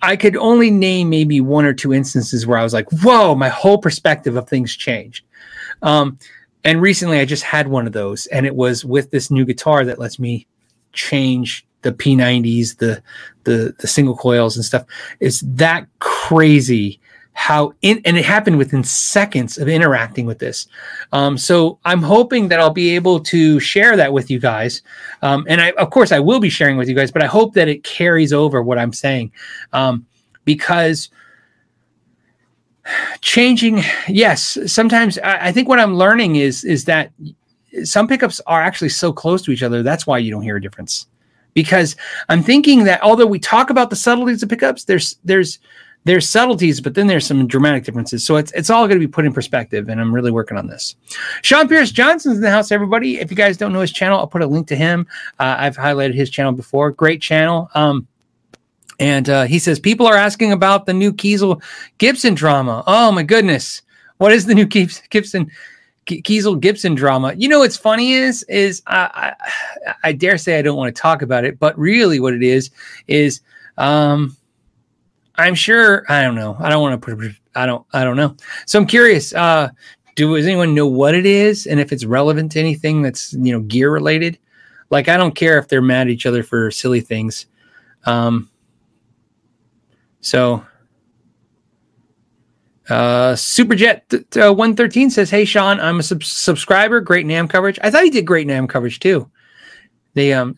A: I could only name maybe one or two instances where I was like, "Whoa!" My whole perspective of things changed. Um, and recently I just had one of those, and it was with this new guitar that lets me change the P90s, the the the single coils and stuff. It's that crazy how in and it happened within seconds of interacting with this. Um, so I'm hoping that I'll be able to share that with you guys. Um, and I of course I will be sharing with you guys, but I hope that it carries over what I'm saying. Um, because changing yes sometimes I, I, think what i'm learning is is that some pickups are actually so close to each other that's why you don't hear a difference because i'm thinking that although we talk about the subtleties of pickups there's there's there's subtleties but then there's some dramatic differences. So it's, it's all going to be put in perspective and i'm really working on this. Sean pierce johnson's in the house everybody. If you guys don't know his channel i'll put a link to him. Uh, i've highlighted his channel before. Great channel. Um, and uh, he says people are asking about the new Kiesel Gibson drama. Oh my goodness, what is the new Gibson Kiesel Gibson drama? You know what's funny is is I, I, I dare say I don't want to talk about it, but really what it is is um, I'm sure I don't know. I don't want to put I don't I don't know. So I'm curious. Uh, do does anyone know what it is and if it's relevant to anything that's you know gear related? Like I don't care if they're mad at each other for silly things. Um, so, uh, Superjet uh, 113 says, Hey, Sean, I'm a sub- subscriber. Great NAMM coverage. I thought he did great NAMM coverage too. They, um,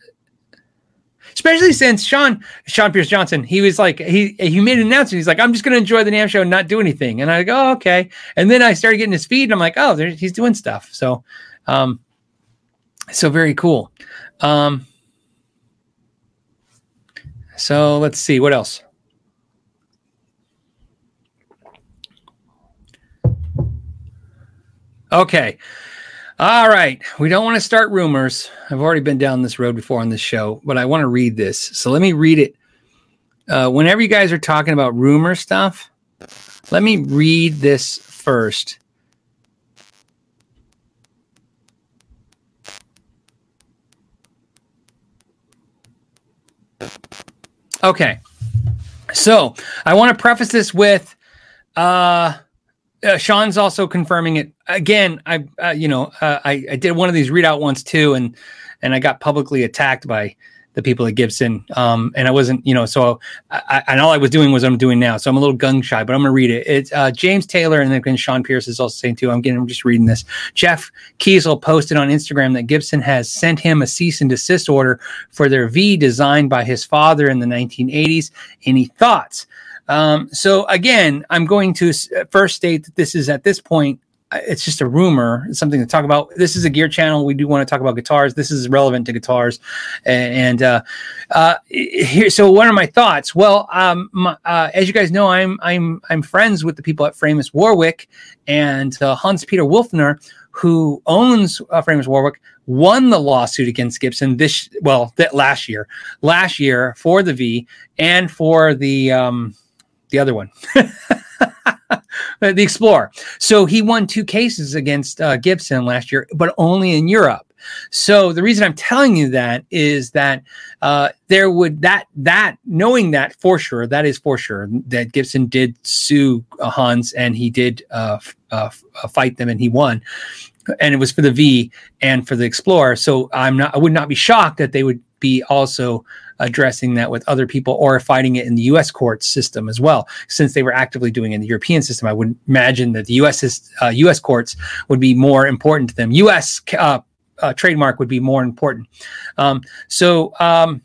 A: especially since Sean, Sean Pierce Johnson, he was like, he, he made an announcement. He's like, I'm just going to enjoy the NAMM show and not do anything. And I go, oh, okay. And then I started getting his feed and I'm like, oh, he's doing stuff. So, um, so very cool. Um, so let's see what else. Okay. All right. We don't want to start rumors. I've already been down this road before on this show, but I want to read this. So let me read it. Uh, whenever you guys are talking about rumor stuff, let me read this first. Okay. So I want to preface this with uh, uh, Sean's also confirming it again. I, uh, you know, uh, I, I did one of these readout ones too, and and I got publicly attacked by the people at Gibson. Um, and I wasn't, you know, so I, and all I was doing was I'm doing now. So I'm a little gun shy, but I'm to read it. It's uh, James Taylor and then Sean Pierce is also saying too. I'm getting, I'm just reading this. Jeff Kiesel posted on Instagram that Gibson has sent him a cease and desist order for their V designed by his father in the 1980s. Any thoughts? Um, so again, I'm going to first state that this is at this point it's just a rumor. It's something to talk about. This is a gear channel. We do want to talk about guitars. This is relevant to guitars. And, uh, uh, here, so what are my thoughts? Well, um, my, uh, as you guys know, I'm I'm I'm friends with the people at Framus Warwick and uh, Hans Peter Wilfer, who owns uh, Framus Warwick, won the lawsuit against Gibson this well that last year, last year for the V and for the um, the other one. (laughs) the Explorer. So he won two cases against uh, Gibson last year, but only in Europe. So the reason I'm telling you that is that uh, there would that that knowing that for sure that is for sure that Gibson did sue Hans and he did uh, uh, uh, fight them and he won, and it was for the V and for the Explorer. So I'm not I would not be shocked that they would be also addressing that with other people or fighting it in the U.S. court system as well. Since they were actively doing it in the European system, I would imagine that the U.S. Uh, U.S. courts would be more important to them. U.S. Uh, uh, trademark would be more important. Um, so um,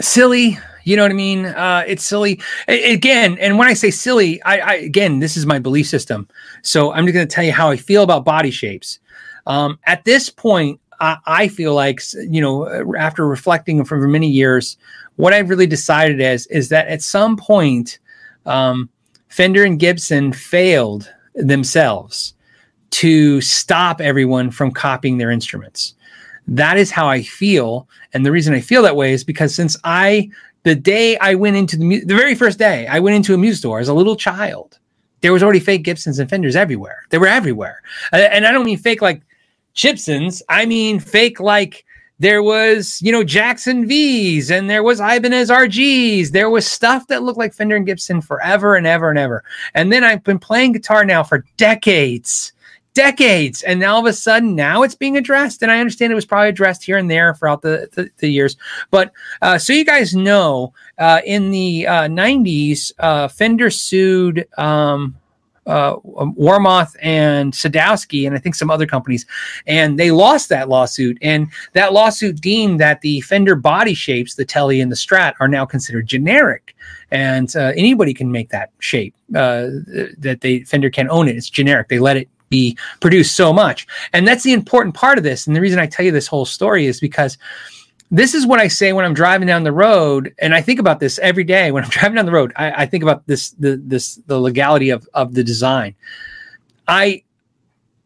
A: silly. You know what I mean? Uh, it's silly. Again, and when I say silly, I, I again, this is my belief system. So I'm just going to tell you how I feel about body shapes. Um, at this point, I, I feel like you know after reflecting for many years, what I've really decided is is that at some point, um, Fender and Gibson failed themselves to stop everyone from copying their instruments. That is how I feel, and the reason I feel that way is because since I the day I went into the the very first day I went into a music store as a little child, there was already fake Gibsons and Fenders everywhere. They were everywhere, uh, and I don't mean fake like Gibsons. I mean fake like there was you know Jackson V's and there was Ibanez RGs. There was stuff that looked like Fender and Gibson forever and ever and ever. And then I've been playing guitar now for decades decades and now all of a sudden now it's being addressed and i understand it was probably addressed here and there throughout the, the, the years but uh, so you guys know uh, in the uh, 90s uh, fender sued um, uh, Warmoth and Sadowski, and I think some other companies, and they lost that lawsuit. And that lawsuit deemed that the Fender body shapes, the Tele and the Strat, are now considered generic, and uh, anybody can make that shape. Uh, that they Fender can own it. It's generic. They let it be produced so much. And that's the important part of this. And the reason I tell you this whole story is because this is what I say when I'm driving down the road, and I think about this every day when I'm (laughs) driving down the road. I, I think about this the this the legality of of the design. I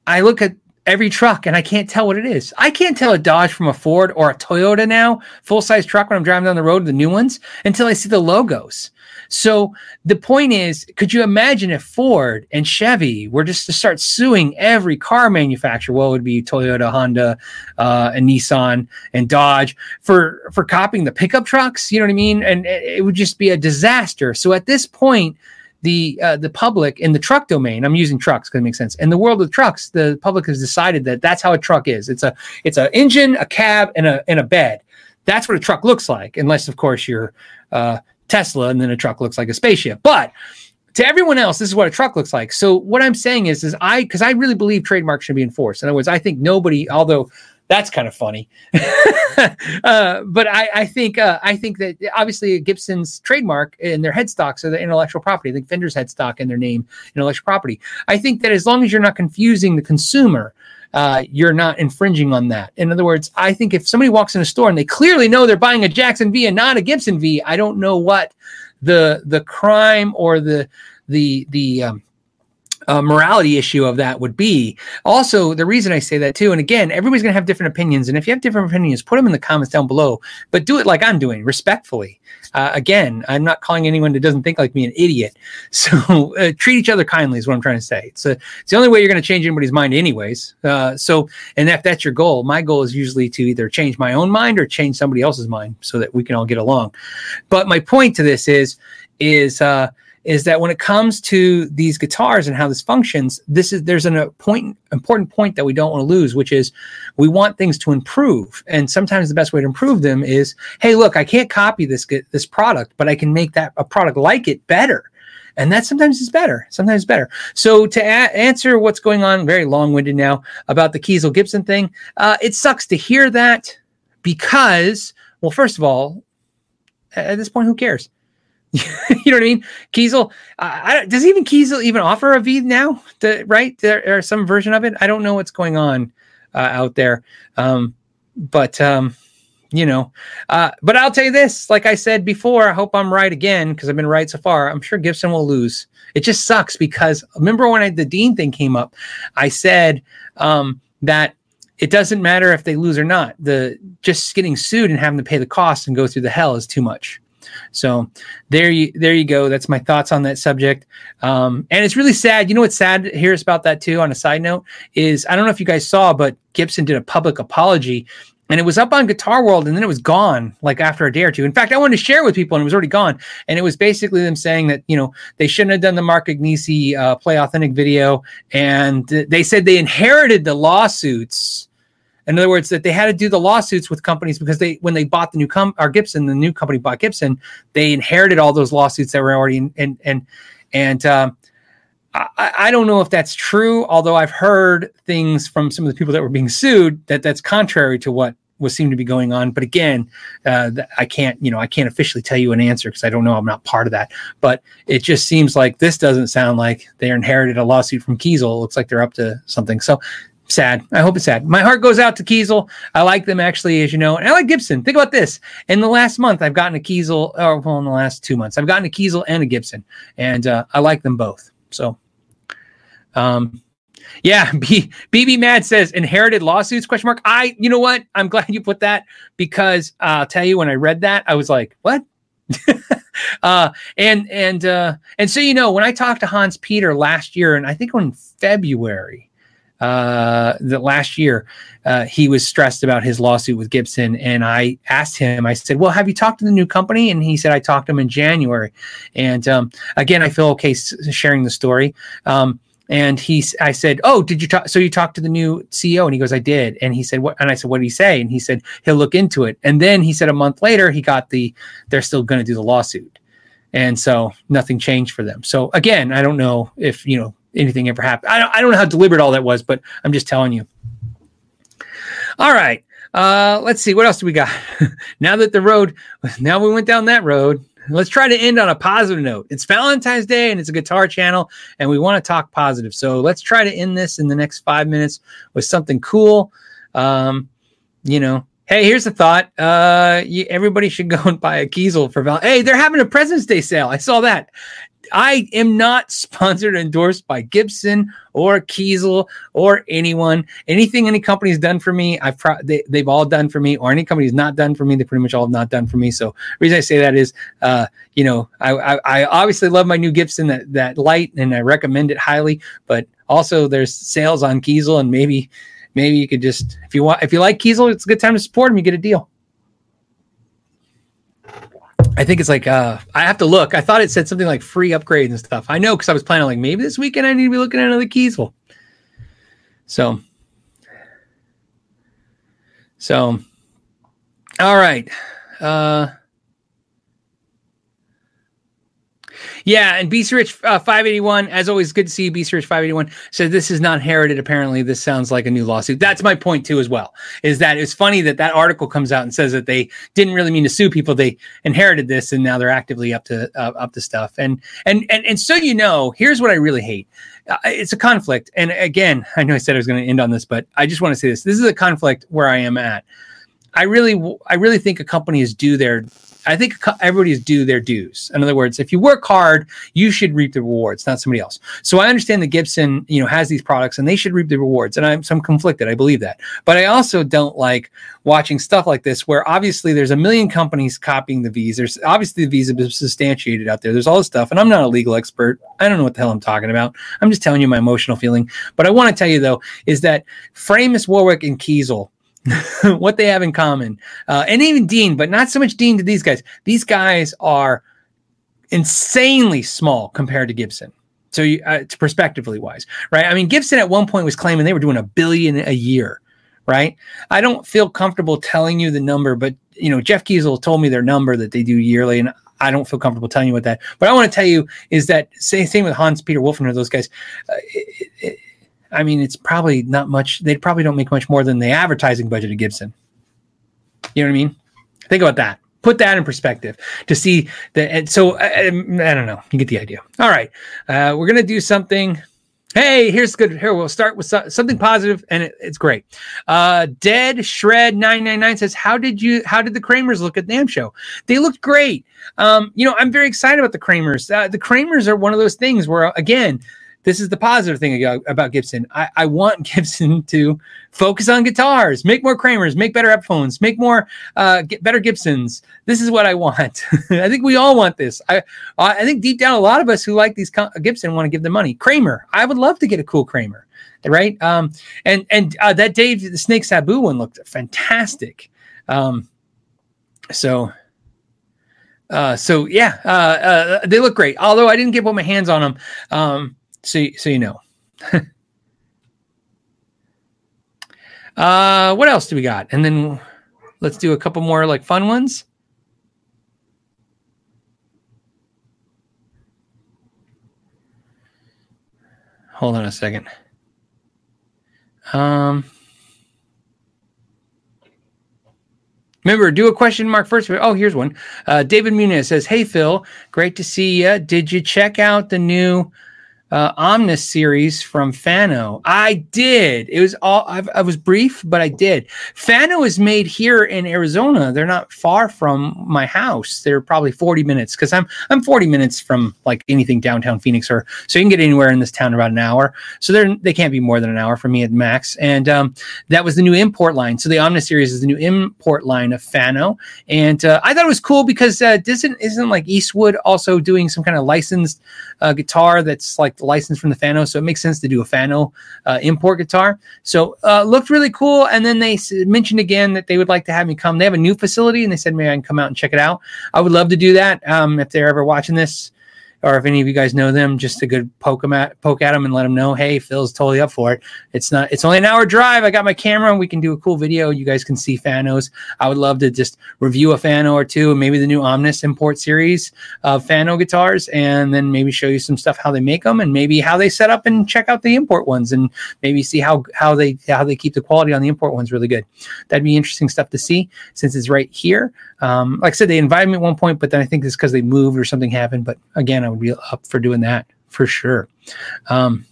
A: I look at every truck and I can't tell what it is. I can't tell a Dodge from a Ford or a Toyota now, full size truck when I'm driving down the road, the new ones, until I see the logos. So the point is, could you imagine if Ford and Chevy were just to start suing every car manufacturer? Well, it would be Toyota, Honda, uh, and Nissan and Dodge for for copying the pickup trucks. You know what I mean? And it would just be a disaster. So at this point, the uh, the public in the truck domain i'm using trucks because it makes sense in the world of trucks the public has decided that that's how a truck is it's a it's an engine a cab and a and a bed that's what a truck looks like unless of course you're uh, Tesla, and then a truck looks like a spaceship. But to everyone else, this is what a truck looks like. So what I'm saying is, is I because I really believe trademarks should be enforced. In other words, I think nobody, although that's kind of funny, (laughs) uh, but I, I think uh, I think that obviously Gibson's trademark and their headstocks are the intellectual property. I think Fender's headstock and their name intellectual property. I think that as long as you're not confusing the consumer uh, you're not infringing on that. In other words, I think if somebody walks in a store and they clearly know they're buying a Jackson V and not a Gibson V, I don't know what the the crime or the the the um, uh, morality issue of that would be. Also, the reason I say that too, and again, everybody's going to have different opinions. And if you have different opinions, put them in the comments down below, but do it like I'm doing, respectfully. Uh, again, I'm not calling anyone that doesn't think like me an idiot. (laughs) So uh, treat each other kindly is what I'm trying to say. It's, a, it's the only way you're going to change anybody's mind, anyways. Uh, so, and if that's your goal, my goal is usually to either change my own mind or change somebody else's mind so that we can all get along. But my point to this is, is, uh, is that when it comes to these guitars and how this functions, this is there's an important point that we don't want to lose, which is we want things to improve. And sometimes the best way to improve them is, hey, look, I can't copy this this product, but I can make that a product like it better. And that sometimes is better. Sometimes better. So to a- answer what's going on, very long-winded now about the Kiesel Gibson thing, uh, it sucks to hear that because, well, first of all, at this point, who cares? (laughs) you know what I mean? Kiesel, uh, does even Kiesel even offer a V now? To, right? There, or some version of it. I don't know what's going on uh, out there. Um, but um, you know, uh, but I'll tell you this: like I said before, I hope I'm right again because I've been right so far. I'm sure Gibson will lose. It just sucks because remember when I, the Dean thing came up, I said um, that it doesn't matter if they lose or not. The just getting sued and having to pay the cost and go through the hell is too much. So there you there you go. That's my thoughts on that subject. Um, and it's really sad. You know what's sad here is about that too. On a side note, is I don't know if you guys saw, but Gibson did a public apology. And it was up on Guitar World, and then it was gone like after a day or two. In fact, I wanted to share with people, and it was already gone. And it was basically them saying that you know they shouldn't have done the Mark Agnesi uh, play authentic video, and they said they inherited the lawsuits in other words, that they had to do the lawsuits with companies because they, when they bought the new com or Gibson, the new company bought Gibson, they inherited all those lawsuits that were already in, and and and um, I, I don't know if that's true. Although I've heard things from some of the people that were being sued that that's contrary to what was seemed to be going on. But again, uh, I can't, you know, I can't officially tell you an answer because I don't know. I'm not part of that. But it just seems like this doesn't sound like they inherited a lawsuit from Kiesel. It looks like they're up to something. So sad. I hope it's sad. My heart goes out to Kiesel. I like them actually, as you know, and I like Gibson. Think about this. In the last month, I've gotten a Kiesel, or well, in the last two months, I've gotten a Kiesel and a Gibson, and uh, I like them both. So, um, yeah, (laughs) B, BB Mad says inherited lawsuits question mark. I, you know what? I'm (laughs) glad you put that because uh, I'll tell you when I read that, I was like, what? (laughs) uh, and and uh, and so you know, when I talked to Hans Peter last year, and I think in February, uh, the last year, uh, he was stressed about his lawsuit with Gibson, and I asked him. I said, "Well, have you talked to the new company?" And he said, "I talked to him in January." And um, again, I feel okay sharing the story. Um, and he, I said, "Oh, did you talk? So you talked to the new CEO?" And he goes, "I did." And he said, "What?" And I said, "What did he say?" And he said, "He'll look into it." And then he said, a month later, he got the. They're still going to do the lawsuit, and so nothing changed for them. So again, I don't know if you know anything ever happened. I don't, I don't know how deliberate all that was, but I'm just telling you. All right. Uh, let's see. What else do we got? (laughs) now that the road, now we went down that road. Let's try to end on a positive note. It's Valentine's Day and it's a guitar channel, and we want to talk positive. So let's try to end this in the next five minutes with something cool. Um, you know, hey, here's a thought. Uh, you, everybody should go and buy a Kiesel for Val. Hey, they're having a President's Day sale. I saw that. I am not (laughs) sponsored, or endorsed by Gibson or Kiesel or anyone. Anything any company's done for me, I've pro- they, they've all done for me, or any company's not done for me, they pretty much all have not done for me. So, reason I say that is, uh, you know, I, I, I obviously love my new Gibson that that light, and I recommend it highly. But also, there's sales on Kiesel, and maybe maybe you could just if you want if you like Kiesel, it's a good time to support them. You get a deal. I think it's like uh I have to look. I thought it said something like free upgrades and stuff. I know because I was planning like maybe this weekend I need to be looking at another Kiesel. So so all right. Uh Yeah, and Beast Rich uh, 581, as always, good to see you. Beast Rich 581 says this is not inherited. Apparently, this sounds like a new lawsuit. That's my point too, as well. Is that it's funny that that article comes out and says that they didn't really mean to sue people. They inherited this, and now they're actively up to uh, up to stuff. And and and and so you know, here's what I really hate. Uh, it's a conflict. And again, I know I said I was going to end on this, but I just want to say this. This is a conflict where I am at. I really, I really think a company is due their I think everybody's due their dues. In other words, if you work hard, you should reap the rewards, not somebody else. So I understand that Gibson, you know, has these products and they should reap the rewards. And I'm some conflicted. I believe that. But I also don't like watching stuff like this where obviously there's a million companies copying the V's. There's obviously the V's have been substantiated out there. There's all this stuff. And I'm not a legal expert. I don't know what the hell I'm talking about. I'm just telling you my emotional feeling. But I want to tell you though, is that Framus Warwick and Kiesel (laughs) what they have in common, uh, and even Dean, but not so much Dean to these guys. These guys are insanely small compared to Gibson. So, you, uh, perspectively wise, right? I mean, Gibson at one point was claiming they were doing a billion a year, right? I don't feel comfortable telling you the number, but you know, Jeff Kiesel told me their number that they do yearly, and I don't feel comfortable telling you what that. But I want to tell you is that same, same with Hans Peter Wilfer, those guys. Uh, I mean, it's probably not much. They probably don't make much more than the advertising budget of Gibson. You know what I mean? Think about that. Put that in perspective to see that. So I, I, don't know. You get the idea. All right, uh, we're gonna do something. Hey, here's good. Here we'll start with so, something positive, and it, it's great. Uh, Dead Shred nine nine nine says, "How did you? How did the Kramers look at NAMM show? They looked great. Um, you know, I'm very excited about the Kramers. Uh, the Kramers are one of those things where, again, this is the positive thing about Gibson. I, I, want (laughs) Gibson to focus on guitars, make more Kramers, make better Epiphones, make more uh, get better Gibsons. This is what I want. (laughs) I think we all want this. I I think deep down, a lot of us who like these Gibson want to give them money. Kramer, I would love to get a cool Kramer, right? Um, and and uh, that Dave the Snake Sabo one looked fantastic. Um, so uh, so yeah, uh, uh, they look great. Although I didn't get put my hands on them, um, so so you know. (laughs) uh, what else do we got? And then let's do a couple more like fun ones. Hold on a second. Um. Remember, do a question mark first. Oh, here's one. Uh, David Muniz says, "Hey Phil, great to see you. Did you check out the new uh, Omnis series from Fano. I did. It was all I've, i was brief, but I did. Fano is made here in Arizona. They're not far from my house. They're probably 40 minutes because I'm I'm 40 minutes from like anything downtown Phoenix, or so you can get anywhere in this town in about an hour. So they're they can't be more than an hour for me at max. And um, that was the new import line. So the Omnis series is the new import line of Fano, and uh, I thought it was cool because uh, isn't isn't like Eastwood also doing some kind of licensed uh, guitar that's like license from the Fano, so it makes sense to do a Fano uh, import guitar. So uh, looked really cool. And then they mentioned again that they would like to have me come. They have a new facility, and they said maybe I can come out and check it out. I would love to do that um, if they're ever watching this or if any of you guys know them, just a good poke them at poke at them and let them know, hey, Phil's totally up for it. It's not. It's only an hour drive. I got my camera, and we can do a cool video. You guys can see Fanos. I would love to just review a Fano or two, and maybe the new Omnis import series of Fano guitars, and then maybe show you some stuff how they make them, and maybe how they set up and check out the import ones, and maybe see how how they how they keep the quality on the import ones really good. That'd be interesting stuff to see since it's right here. Um, like I said, they invited me at one point, but then I think it's because they moved or something happened. But again, I would be up for doing that for sure. Um,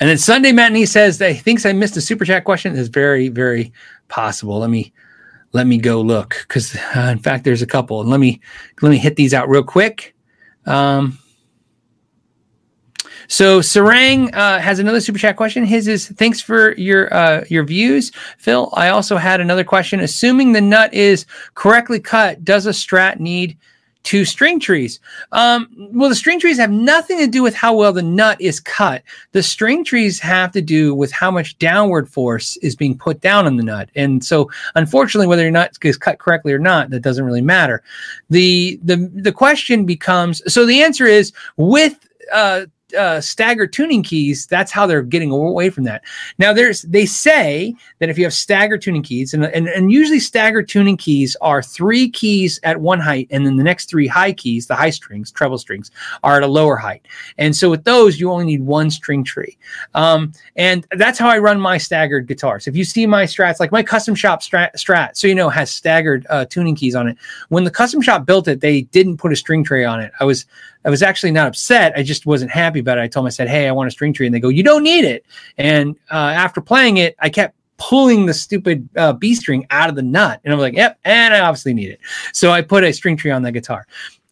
A: and then Sunday matinee says that he thinks I missed a super chat question. Is very very possible. Let me let me go look because uh, in fact there's a couple. And let me let me hit these out real quick. Um, so Sarang uh, has another super chat question. His is thanks for your uh, your views, Phil. I also had another question. Assuming the nut is correctly cut, does a Strat need two string trees? Um, well, the string trees have nothing to do with how well the nut is cut. The string trees have to do with how much downward force is being put down on the nut. And so, unfortunately, whether your nut is cut correctly or not, that doesn't really matter. the the The question becomes: so the answer is with uh, uh, staggered tuning keys, that's how they're getting away from that. Now, there's they say that if you have staggered tuning keys, and, and, and usually staggered tuning keys are three keys at one height, and then the next three high keys, the high strings, treble strings, are at a lower height. And so with those, you only need one string tree. Um, and that's how I run my staggered guitars. If you see my strats, like my custom shop strat, strat so you know, has staggered uh, tuning keys on it. When the custom shop built it, they didn't put a string tree on it. I was I was actually not upset. I just wasn't happy about it. I told them, I said, Hey, I want a string tree. And they go, You don't need it. And uh, after playing it, I kept pulling the stupid uh, B string out of the nut. And I'm like, Yep. And I obviously need it. So I put a string tree on the guitar.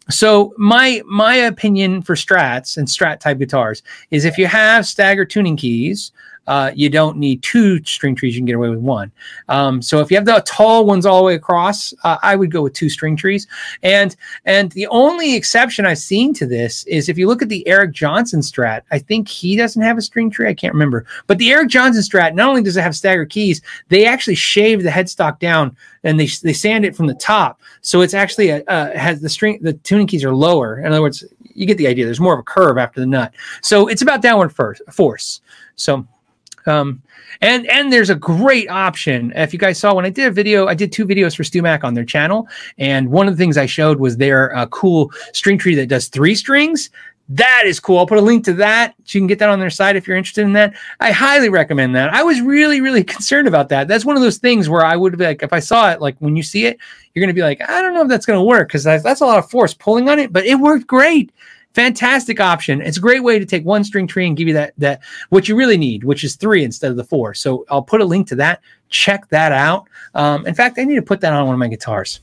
A: So my my opinion for strats and strat type guitars is if you have staggered tuning keys, uh, you don't need two string trees. You can get away with one. Um, so if you have the tall ones all the way across, uh, I would go with two string trees. And and the only exception I've seen to this is if you look at the Eric Johnson Strat. I think he doesn't have a string tree. I can't remember. But the Eric Johnson Strat not only does it have staggered keys, they actually shave the headstock down and they they sand it from the top, so it's actually a, uh, has the string the tuning keys are lower. In other words, you get the idea. There's more of a curve after the nut, so it's about downward first, force. So um, and and there's a great option. If you guys saw when I did a video, I did two videos for StewMac on their channel, and one of the things I showed was their uh, cool string tree that does three strings. That is cool. I'll put a link to that. You can get that on their site if you're interested in that. I highly recommend that. I was really, really (laughs) concerned about that. That's one of those things where I would be like, if I saw it, like when you see it, you're going to be like, I don't know if that's going to work because that's a lot of force pulling on it, but it worked great fantastic option. It's a great way to take one string tree and give you that that what you really need, which is three instead of the four. So I'll put a link to that. Check that out. Um, in fact, I need to put that on one of my guitars.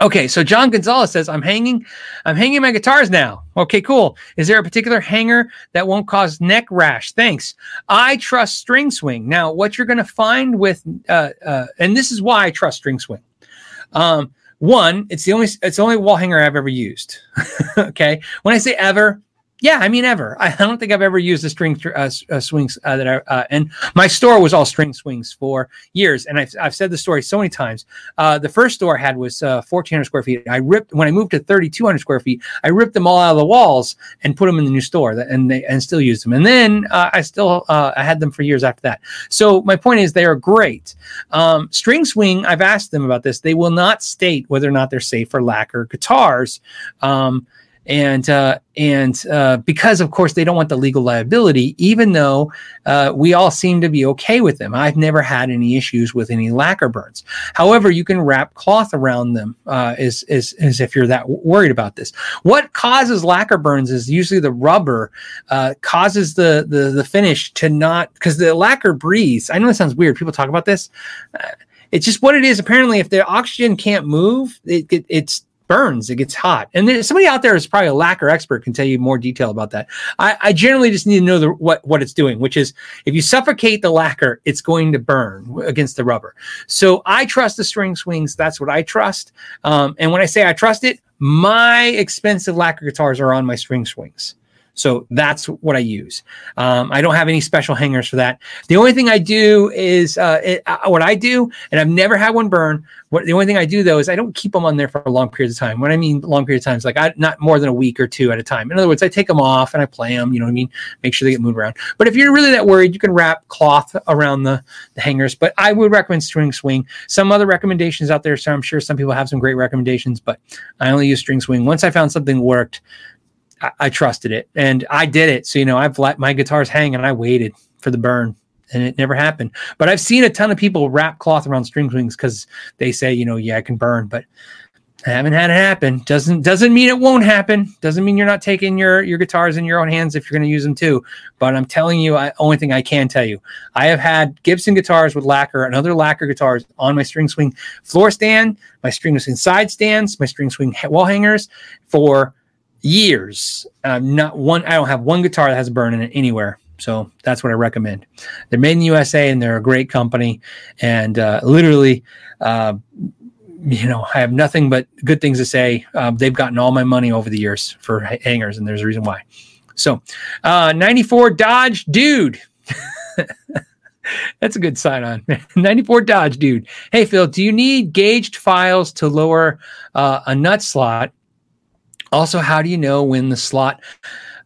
A: Okay, so John Gonzalez says, I'm hanging, I'm hanging my guitars now. Okay, cool. Is there a particular hanger that won't cause neck rash? Thanks. I trust String Swing. Now, what you're going to find with, uh, uh, and this is why I trust String Swing. Um, one, it's the only it's the only wall hanger I've ever used. (laughs) okay, when I say ever, yeah, I mean ever. I don't think I've ever used a string uh, uh, swings uh, that I, uh, and my store was all string swings for years. And I've, I've said the story so many times. Uh, the first store I had was 1,400 uh, square feet. I ripped when I moved to 3,200 square feet. I ripped them all out of the walls and put them in the new store, that, and they and still use them. And then I still I had them for years after that. So my point is they are great. Um, string swing. I've asked them about this. They will not state whether or not they're safe for lacquer guitars. Um, and uh, and uh, because of course they don't want the legal liability, even though uh, we all seem to be okay with them. I've never had any issues with any lacquer burns. However, you can wrap cloth around them uh, as, as if you're that worried about this. What causes lacquer burns is usually the rubber uh, causes the, the the finish to not because the lacquer breathes. I know it sounds weird. People talk about this. Uh, it's just what it is. Apparently, if the oxygen can't move, it, it, it's burns, it gets hot. And somebody out there is probably a lacquer expert can tell you more detail about that. I, I generally just need to know the, what, what it's doing, which is if you suffocate the lacquer, it's going to burn against the rubber. So I trust the string swings. That's what I trust. Um, and when I say I trust it, my expensive lacquer guitars are on my string swings. So that's what I use. Um, I don't have any special hangers for that. The only thing I do is uh, it, uh, what I do, and I've never had one burn. What the only thing I do though is I don't keep them on there for a long periods of time. When I mean long periods of time, it's like I, not more than a week or two at a time. In other words, I take them off and I play them. You know what I mean? Make sure they get moved around. But if you're really that worried, you can wrap cloth around the, the hangers. But I would recommend string swing. Some other recommendations out there. So I'm sure some people have some great recommendations, but I only use string swing. Once I found something worked, I, trusted it and I did it. So, you know, I've let my guitars hang and I waited for the burn and it never happened. But I've seen a ton of people wrap cloth around string swings because they say, you know, yeah, I can burn, but I haven't had it happen. Doesn't doesn't mean it won't happen. Doesn't mean you're not taking your your guitars in your own hands if you're going to use them too. But I'm telling you, I only thing I can tell you, I have had Gibson guitars with lacquer and other lacquer guitars on my string swing floor stand, my string swing side stands, my string swing wall hangers for years. Uh, not one. I don't have one guitar that has a burn in it anywhere. So that's what I recommend. They're made in the USA and they're a great company. And uh, literally, uh, you know, I have nothing but good things to say. Um, they've gotten all my money over the years for hangers, and there's a reason why. So, uh, 94 Dodge Dude. (laughs) That's a good sign on. (laughs) 94 Dodge Dude. Hey, Phil, do you need gauged files to lower uh, a nut slot also, how do you know when the slot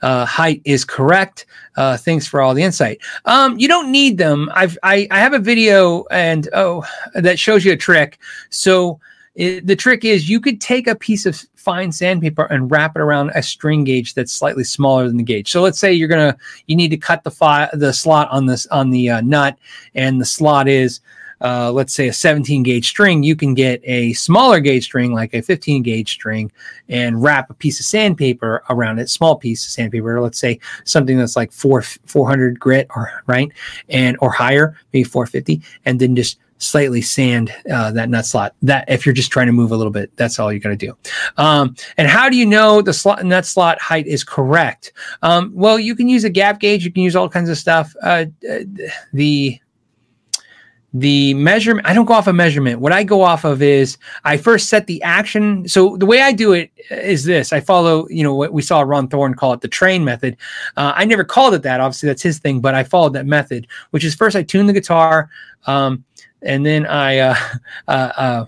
A: uh, height is correct? Uh, thanks for all the insight. Um, you don't need them. I've I, I have a video and oh that shows you a trick. So it, the trick is you could take a piece of fine sandpaper and wrap it around a string gauge that's slightly smaller than the gauge. So let's say you're gonna you need to cut the fi- the slot on this on the uh, nut, and the slot is uh, let's say a 17 gauge string, you can get a smaller gauge string, like a 15 gauge string, and wrap a piece of sandpaper around it, small piece of sandpaper. Let's say something that's like four 400 grit or right, and or higher, maybe 450, and then just slightly sand uh, that nut slot. That if you're just trying to move a little bit, that's all you got to do. Um, and how do you know the slot nut slot height is correct? Um, well, you can use a gap gauge. You can use all kinds of stuff. Uh, the the measurement i don't go off a of measurement. What i go off of is i first set the action. So the way i do it is this. I follow you know what we saw ron thorn call it the train method. Uh, i never called it that. Obviously that's his thing but i followed that method which is first i tune the guitar um, and then i uh, (laughs) uh, uh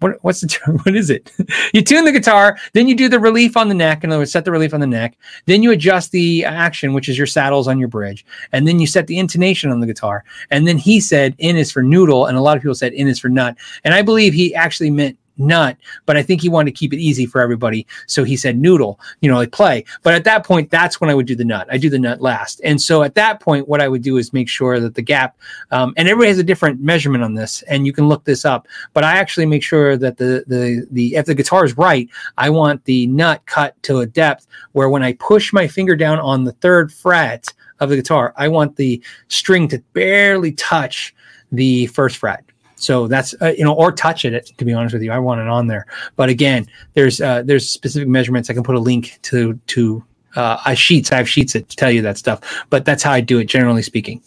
A: what, what's the (laughs) term? What is it? you tune the guitar, then you do the relief on the neck. In other words, set the relief on the neck. Then you adjust the action, which is your saddles on your bridge. And then you set the intonation on the guitar. And then he said in is for noodle. And a lot of people said in is for nut. And I believe he actually meant nut, but I think he wanted to keep it easy for everybody. So he said noodle, you know, like play. But at that point, that's when I would do the nut. I do the nut last. And so at that point, what I would do is make sure that the gap, um, and everybody has a different measurement on this, and you can look this up. But I actually make sure that the the the if the guitar is right, I want the nut cut to a depth where when I push my finger down on the third fret of the guitar, I want the string to barely touch the first fret. So that's uh, you know, or touch it. To be honest with you, I want it on there. But again, there's uh, there's specific measurements. I can put a link to to uh, I sheets. I have sheets that tell you that stuff. But that's how I do it, generally speaking.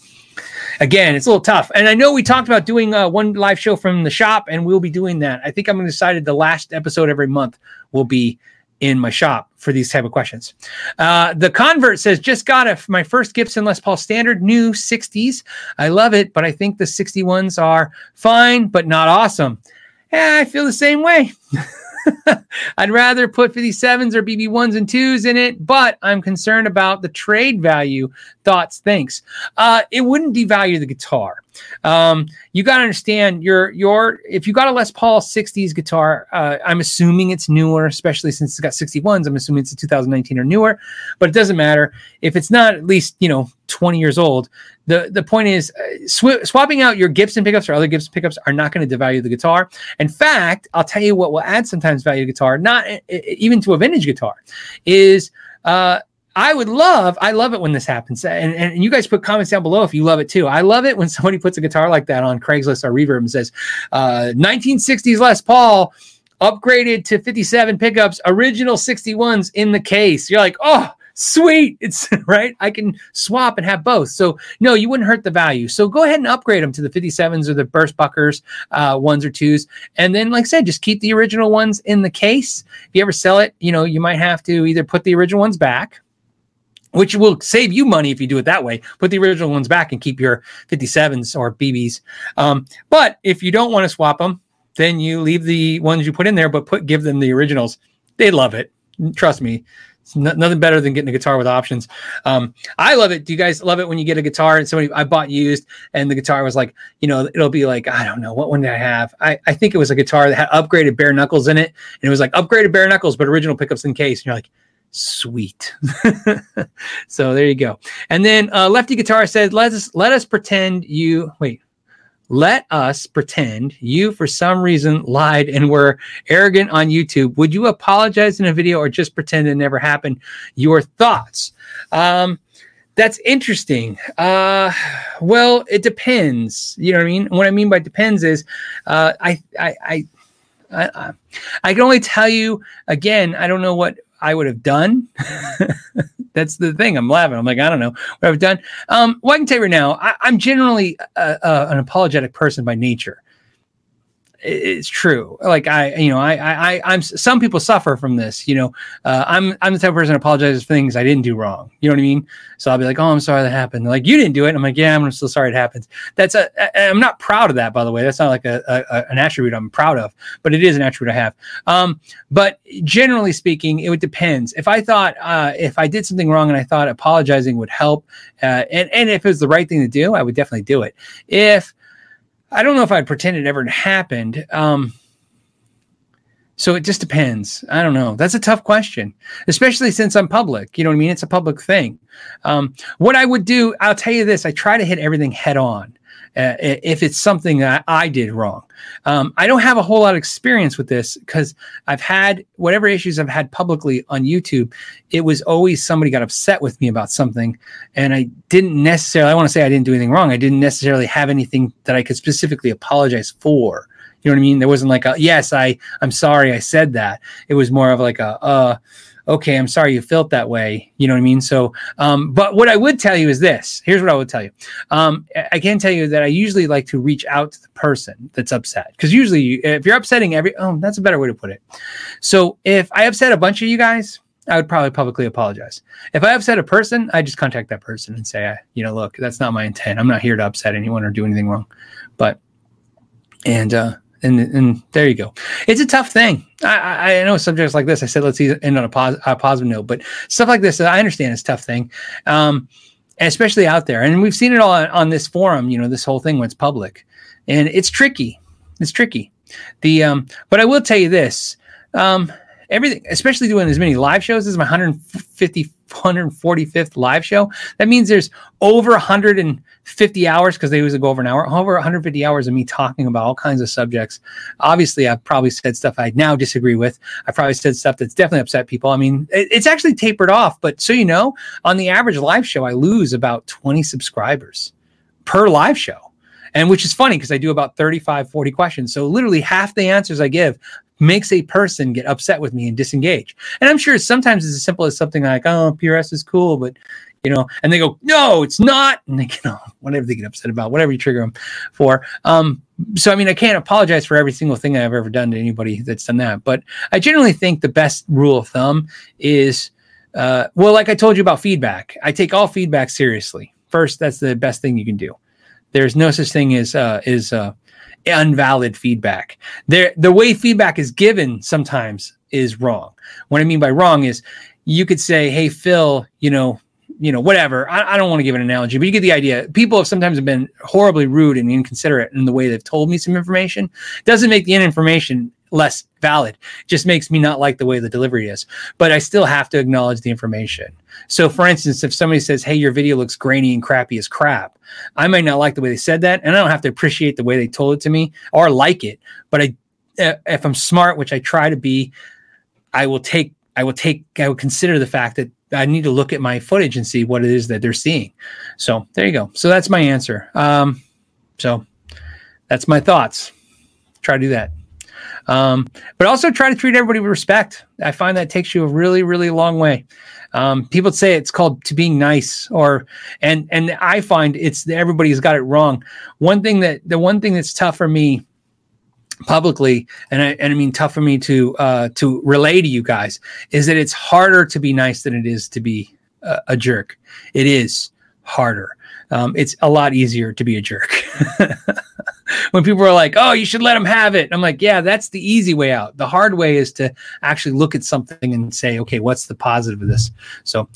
A: Again, it's a little tough, and I know we talked about doing uh, one live show from the shop, and we'll be doing that. I think I'm decided the last episode every month will be in my shop for these type of questions. Uh, the convert says, just got a, my first Gibson Les Paul standard new 60s. I love it, but I think the 61s are fine, but not awesome. Yeah, I feel the same way. (laughs) (laughs) I'd rather put 57s or BB1s and 2s in it, but I'm concerned about the trade value. Thoughts, thanks. Uh, it wouldn't devalue the guitar. Um, you got to understand your your if you got a Les Paul 60s guitar, uh, I'm assuming it's newer, especially since it's got 61s. I'm assuming it's a 2019 or newer, but it doesn't matter if it's not at least you know 20 years old. The the point is uh, sw- swapping out your Gibson pickups or other Gibson pickups are not going to devalue the guitar. In fact, I'll tell you what will add sometimes value to guitar, not even to a vintage guitar, is uh, I would love, I love it when this happens. And, and you guys put comments down below if you love it too. I love it when (laughs) somebody puts a guitar like that on Craigslist or Reverb and says, uh, 1960s Les Paul upgraded to 57 pickups, original 61s in the case. You're like, oh, sweet. It's (laughs) right. I can swap and have both. So no, you wouldn't hurt the value. So go ahead and upgrade them to the 57s or the burst buckers, uh, ones or twos. And then, like I said, just keep the original ones in the case. If you ever sell it, you know, you might have to either put the original ones back which will save you money if you do it that way. Put the original ones back and keep your 57s or BBs. Um, but if you don't want to swap them, then you leave the ones you put in there, but put give them the originals. They love it. Trust me. It's nothing better than getting a guitar with options. Um, I love it. Do you guys love it when you get a guitar and somebody I bought used and the guitar was like, you know, it'll be like, I don't know, what one did I have? I, I think it was a guitar that had upgraded bare knuckles in it. And it was like upgraded bare knuckles, but original pickups in case. And you're like, sweet (laughs) so there you go and then uh, lefty guitar said let us let us pretend you wait let us pretend you for some reason lied and were arrogant on youtube. Would you apologize in a video or just pretend it never happened? Your thoughts. Um, that's interesting. Uh, well it depends. You know what i mean? What i mean by depends is uh, I, I i I, I can only tell you again. I don't know what I would have done. (laughs) That's the thing. I'm laughing. I'm like, I don't know what I've done. Um, well, I can tell you right now, I, am generally a, a, an apologetic person by nature it's true. Like I, you know, I, I, I'm. Some people suffer from this. You know, uh, I'm, I'm the type of person that apologizes for things I didn't do wrong. You know what I mean? So I'll be like, oh, I'm sorry that happened. They're like you didn't do it. I'm like, yeah, I'm still sorry it happened. That's a. I'm not proud of that, by the way. That's not like a, a an attribute I'm proud of, but it is an attribute I have. Um, but generally speaking, it would depends. If I thought, uh, if I did something wrong and I thought apologizing would help, uh, and and if it was the right thing to do, I would definitely do it. If I don't know if I'd pretend it ever happened. Um, so it just depends. I don't know. That's a tough question, especially since I'm public. You know what I mean? It's a public thing. Um, what I would do, I'll tell you this: I try to hit everything head on uh, if it's something that I did wrong. Um, I don't have a whole lot of experience with this because I've had whatever issues I've had publicly on YouTube. It was always somebody got upset with me about something, and I didn't necessarily. I want to say I didn't do anything wrong. I didn't necessarily have anything that I could specifically apologize for. You know what I mean? There wasn't like a yes, I I'm sorry I said that. It was more of like a uh okay, I'm sorry you felt that way. You know what I mean? So, um, but what I would tell you is this here's what I would tell you. Um, I can tell you that I usually like to reach out to the person that's upset because usually if you're upsetting every, oh, that's a better way to put it. So if I upset a bunch of you guys, I would probably publicly apologize. If I upset a person, I just contact that person and say, you know, look, that's not my intent. I'm not here to upset anyone or do anything wrong. But, and, uh, and and there you go. It's a tough thing. I, I know subjects like this. I said let's end on a, pos- a positive note, but stuff like this, I understand it's a tough thing, um, especially out there. And we've seen it all on, on this forum. You know, this whole thing when it's public, and it's tricky. It's tricky. The um, but I will tell you this. Um, everything, especially doing as many live shows. Is my 150, 145th live show. That means there's over 150 hours because they usually go over an hour, over 150 hours of me talking about all kinds of subjects. Obviously, I've probably said stuff I now disagree with. I probably said stuff that's definitely upset people. I mean, it, it's actually tapered off, but so you know, on the average live show, I lose about 20 subscribers per live show and which is funny because I do about 35, 40 questions. So literally half the answers I give makes a person get upset with me and disengage. And I'm sure sometimes it's as simple as something like, oh, PRS is cool, but you know, and they go, no, it's not. And they, you (laughs) know, whatever they get upset about, whatever you trigger them for. Um, so, I mean, I can't apologize for every single thing I've ever done to anybody that's done that. But I generally think the best rule of thumb is, uh, well, like I told you about feedback, I take all feedback seriously. First, that's the best thing you can do. There's no such thing as, uh, is, uh, invalid feedback. There, the way feedback is given sometimes is wrong. What I mean by wrong is you could say, "Hey, Phil, you know." You know, whatever. I, I don't want to give an analogy, but you get the idea. People have sometimes been horribly rude and inconsiderate in the way they've told me some information. Doesn't make the information less valid. Just makes me not like the way the delivery is. But I still have to acknowledge the information. So, for instance, if somebody says, "Hey, your video looks grainy and crappy as crap," I might not like the way they said that, and I don't have to appreciate the way they told it to me or like it. But I, if I'm smart, which I try to be, I will take, I will take, I will consider the fact that I need to look at my footage and see what it is that they're seeing. So there you go. So that's my answer. Um, so that's my thoughts. Try to do that. Um, but also try to treat everybody with respect. I find that takes you a really, really long way. Um, people say it's called to being nice, or and and I find it's everybody's got it wrong. One thing that the one thing that's tough for me publicly and I, and I mean tough for me to uh, to relay to you guys is that it's harder to be nice than it is to be a, a jerk. It is harder. Um, it's a lot easier to be a jerk. (laughs) when people are like, "Oh, you should let them have it," I'm like, "Yeah, that's the easy way out. The hard way is to actually look at something and say, okay, what's the positive of this?" So,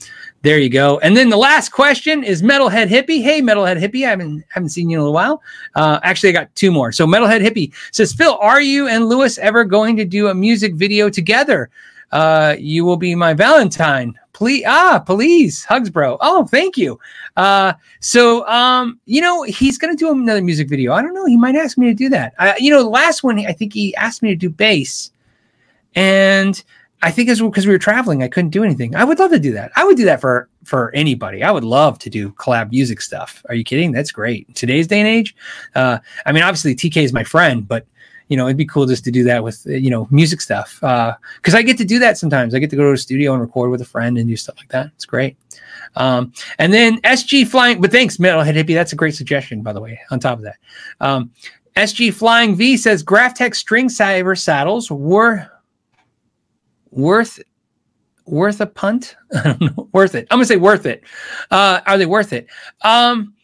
A: there you go. And then the last question is Metalhead Hippie. Hey, Metalhead Hippie, I haven't haven't seen you in a while. Uh, actually, I got two more. So, Metalhead Hippie says, "Phil, are you and Lewis ever going to do a music video together?" Uh, you will be my Valentine. Please ah please hugs bro. Oh thank you. Uh so um you know he's gonna do another music video. I don't know. He might ask me to do that. Uh, you know the last one i think he asked me to do bass. And i think it's because we were traveling i couldn't do anything. I would love to do that. I would do that for for anybody. I would love to do collab music stuff. Are you kidding? That's great. Today's day and age uh i mean obviously tk is my friend but you know, it'd be cool just to do that with, you know, music stuff. Uh, cause I get to do that sometimes. I get to go to a studio and record with a friend and do stuff like that. It's great. Um, and then SG flying, but thanks, Metalhead Hippie. That's a great suggestion, by the way, on top of that. Um, SG Flying V says Graph Tech string saver saddles were worth worth a punt. (laughs) I don't know, worth it. I'm gonna say worth it. Uh, are they worth it? Um,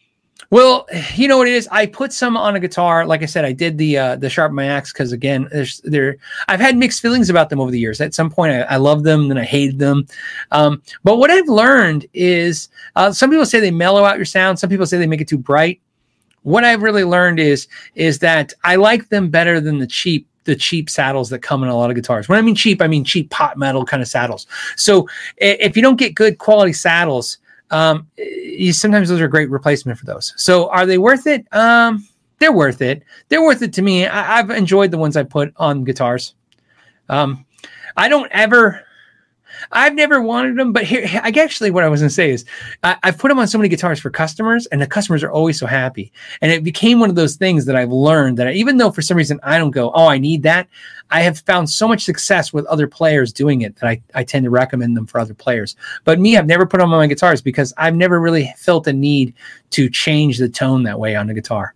A: well, you know what it is. I put some on a guitar. Like I said, I did the uh, the sharp my axe because again, there's there. I've had mixed feelings about them over the years. At some point, I, I loved them, then I hated them. Um, but what I've learned is, uh, some people say they mellow out your sound. Some people say they make it too bright. What I've really learned is is that I like them better than the cheap the cheap saddles that come in a lot of guitars. When I mean cheap, I mean cheap pot metal kind of saddles. So if you don't get good quality saddles, um, you, sometimes those are a great replacement for those. So are they worth it? Um, they're worth it. They're worth it to me. I, have enjoyed the ones I put on guitars. Um, I don't ever I've never wanted them, but here, I actually, what I was going to say is, I, have put them on so many guitars for customers, and the customers are always so happy. And it became one of those things that I've learned that I, even though for some reason I don't go, oh, I need that, I have found so much success with other players doing it that I, I tend to recommend them for other players. But me, I've never put them on my guitars because I've never really felt a need to change the tone that way on the guitar.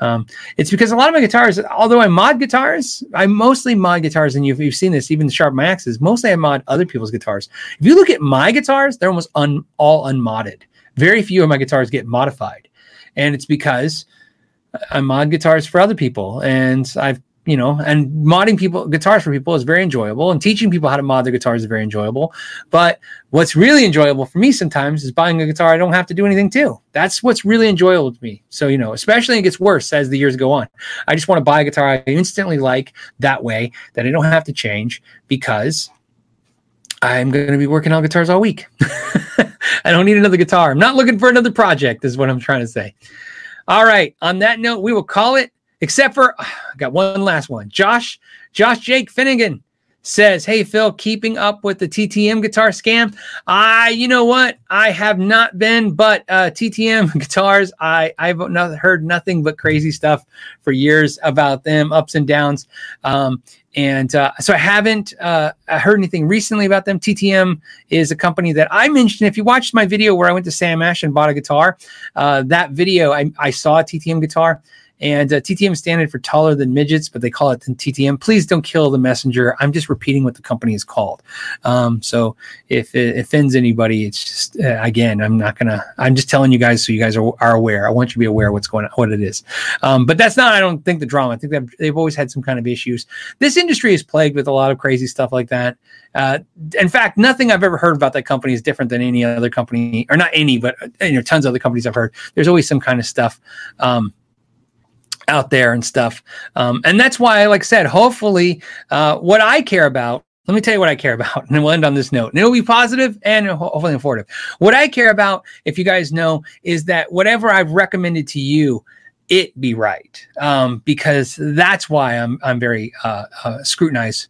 A: Um, it's because a lot of my guitars, although I mod guitars, I mostly mod guitars, and you've, you've seen this, even the Sharp My Axes, mostly I mod other people's guitars. If you look at my guitars, they're almost un, all unmodded. Very few of my guitars get modified. And it's because I mod guitars for other people, and I've you know, and modding people guitars for people is very enjoyable, and teaching people how to mod their guitars is very enjoyable. But what's really enjoyable for me sometimes is buying a guitar I don't have to do anything to. That's what's really enjoyable to me. So you know, especially it gets worse as the years go on. I just want to buy a guitar I instantly like that way that I don't have to change because I'm going to be working on guitars all week. (laughs) I don't need another guitar. I'm not looking for another project. Is what I'm trying to say. All right. On that note, we will call it except for (sighs) I got one last one. Josh, Josh Jake Finnegan says, Hey Phil, keeping up with the TTM guitar scam. I, you know what? I have not been, but uh, TTM (laughs) guitars, I, I've not heard nothing but crazy stuff for years about them, ups and downs. Um, and uh, so I haven't uh, heard anything recently about them. TTM is a company that I mentioned. If you watched my video where I went to Sam Ash and bought a guitar, uh, that video I, I saw a TTM guitar And uh, TTM standard for taller than midgets, but they call it TTM. Please don't kill the messenger. I'm just repeating what the company is called. Um, so if it offends anybody, it's just uh, again, I'm not gonna. I'm just telling you guys so you guys are, are aware. I want you to be aware what's going on, what it is. Um, but that's not. I don't think the drama. I think they've, they've always had some kind of issues. This industry is plagued with a lot of crazy stuff like that. Uh, in fact, nothing I've ever heard about that company is different than any other company, or not any, but you know, tons of other companies I've heard. There's always some kind of stuff. Um, out there and stuff. Um, and that's why, like I said, hopefully, uh, what I care about. Let me tell you what I care (laughs) about, and we'll end on this note. And it'll be positive and hopefully informative. What I care about, if you guys know, is that whatever I've recommended to you, it be right, um, because that's why I'm I'm very uh, uh, scrutinize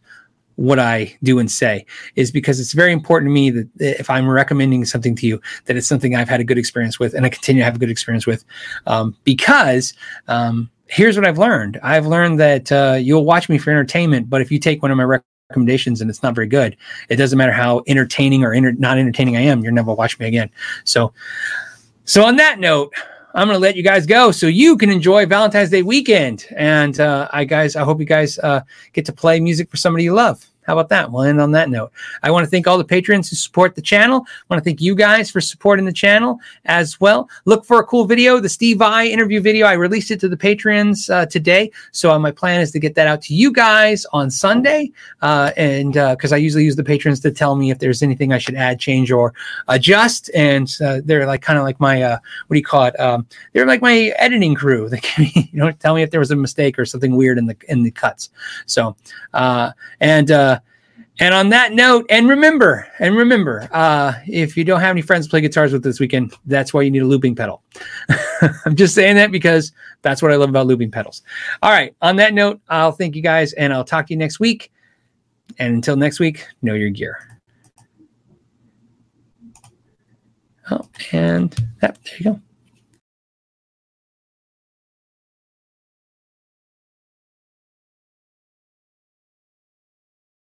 A: what I do and say is because it's very important to me that if I'm recommending something to you, that it's something I've had a good experience with and I continue to have a good experience with. Um, because um, here's what I've learned I've learned that uh, you'll watch me for entertainment, but if you take one of my recommendations and it's not very good, it doesn't matter how entertaining or inter- not entertaining I am, you'll never watch me again. So, so on that note, I'm going to let you guys go so you can enjoy Valentine's Day weekend. And uh, I guys, I hope you guys uh, get to play music for somebody you love. How about that? We'll end on that note. I want to thank all the patrons who support the channel. I want to thank you guys for supporting the channel as well. Look for a cool video, the Steve Vai interview video. I released it to the patrons uh, today. So uh, my plan is to get that out to you guys on Sunday. Uh, and because uh, I usually use the patrons to tell me if there's anything I should add, change, or adjust. And uh, they're like kind of like my, uh, what do you call it? Um, they're like my editing crew. (laughs) They can, you know, tell me if there was a mistake or something weird in the, in the cuts. So, and, and on that note, and remember, and remember, uh, if you don't have any friends to play guitars with this weekend, that's why you need a looping pedal. (laughs) I'm just saying that because that's what I love about looping pedals. All right. On that note, I'll thank you guys and I'll talk to you next week. And until next week, know your gear. Oh, and that, there you go.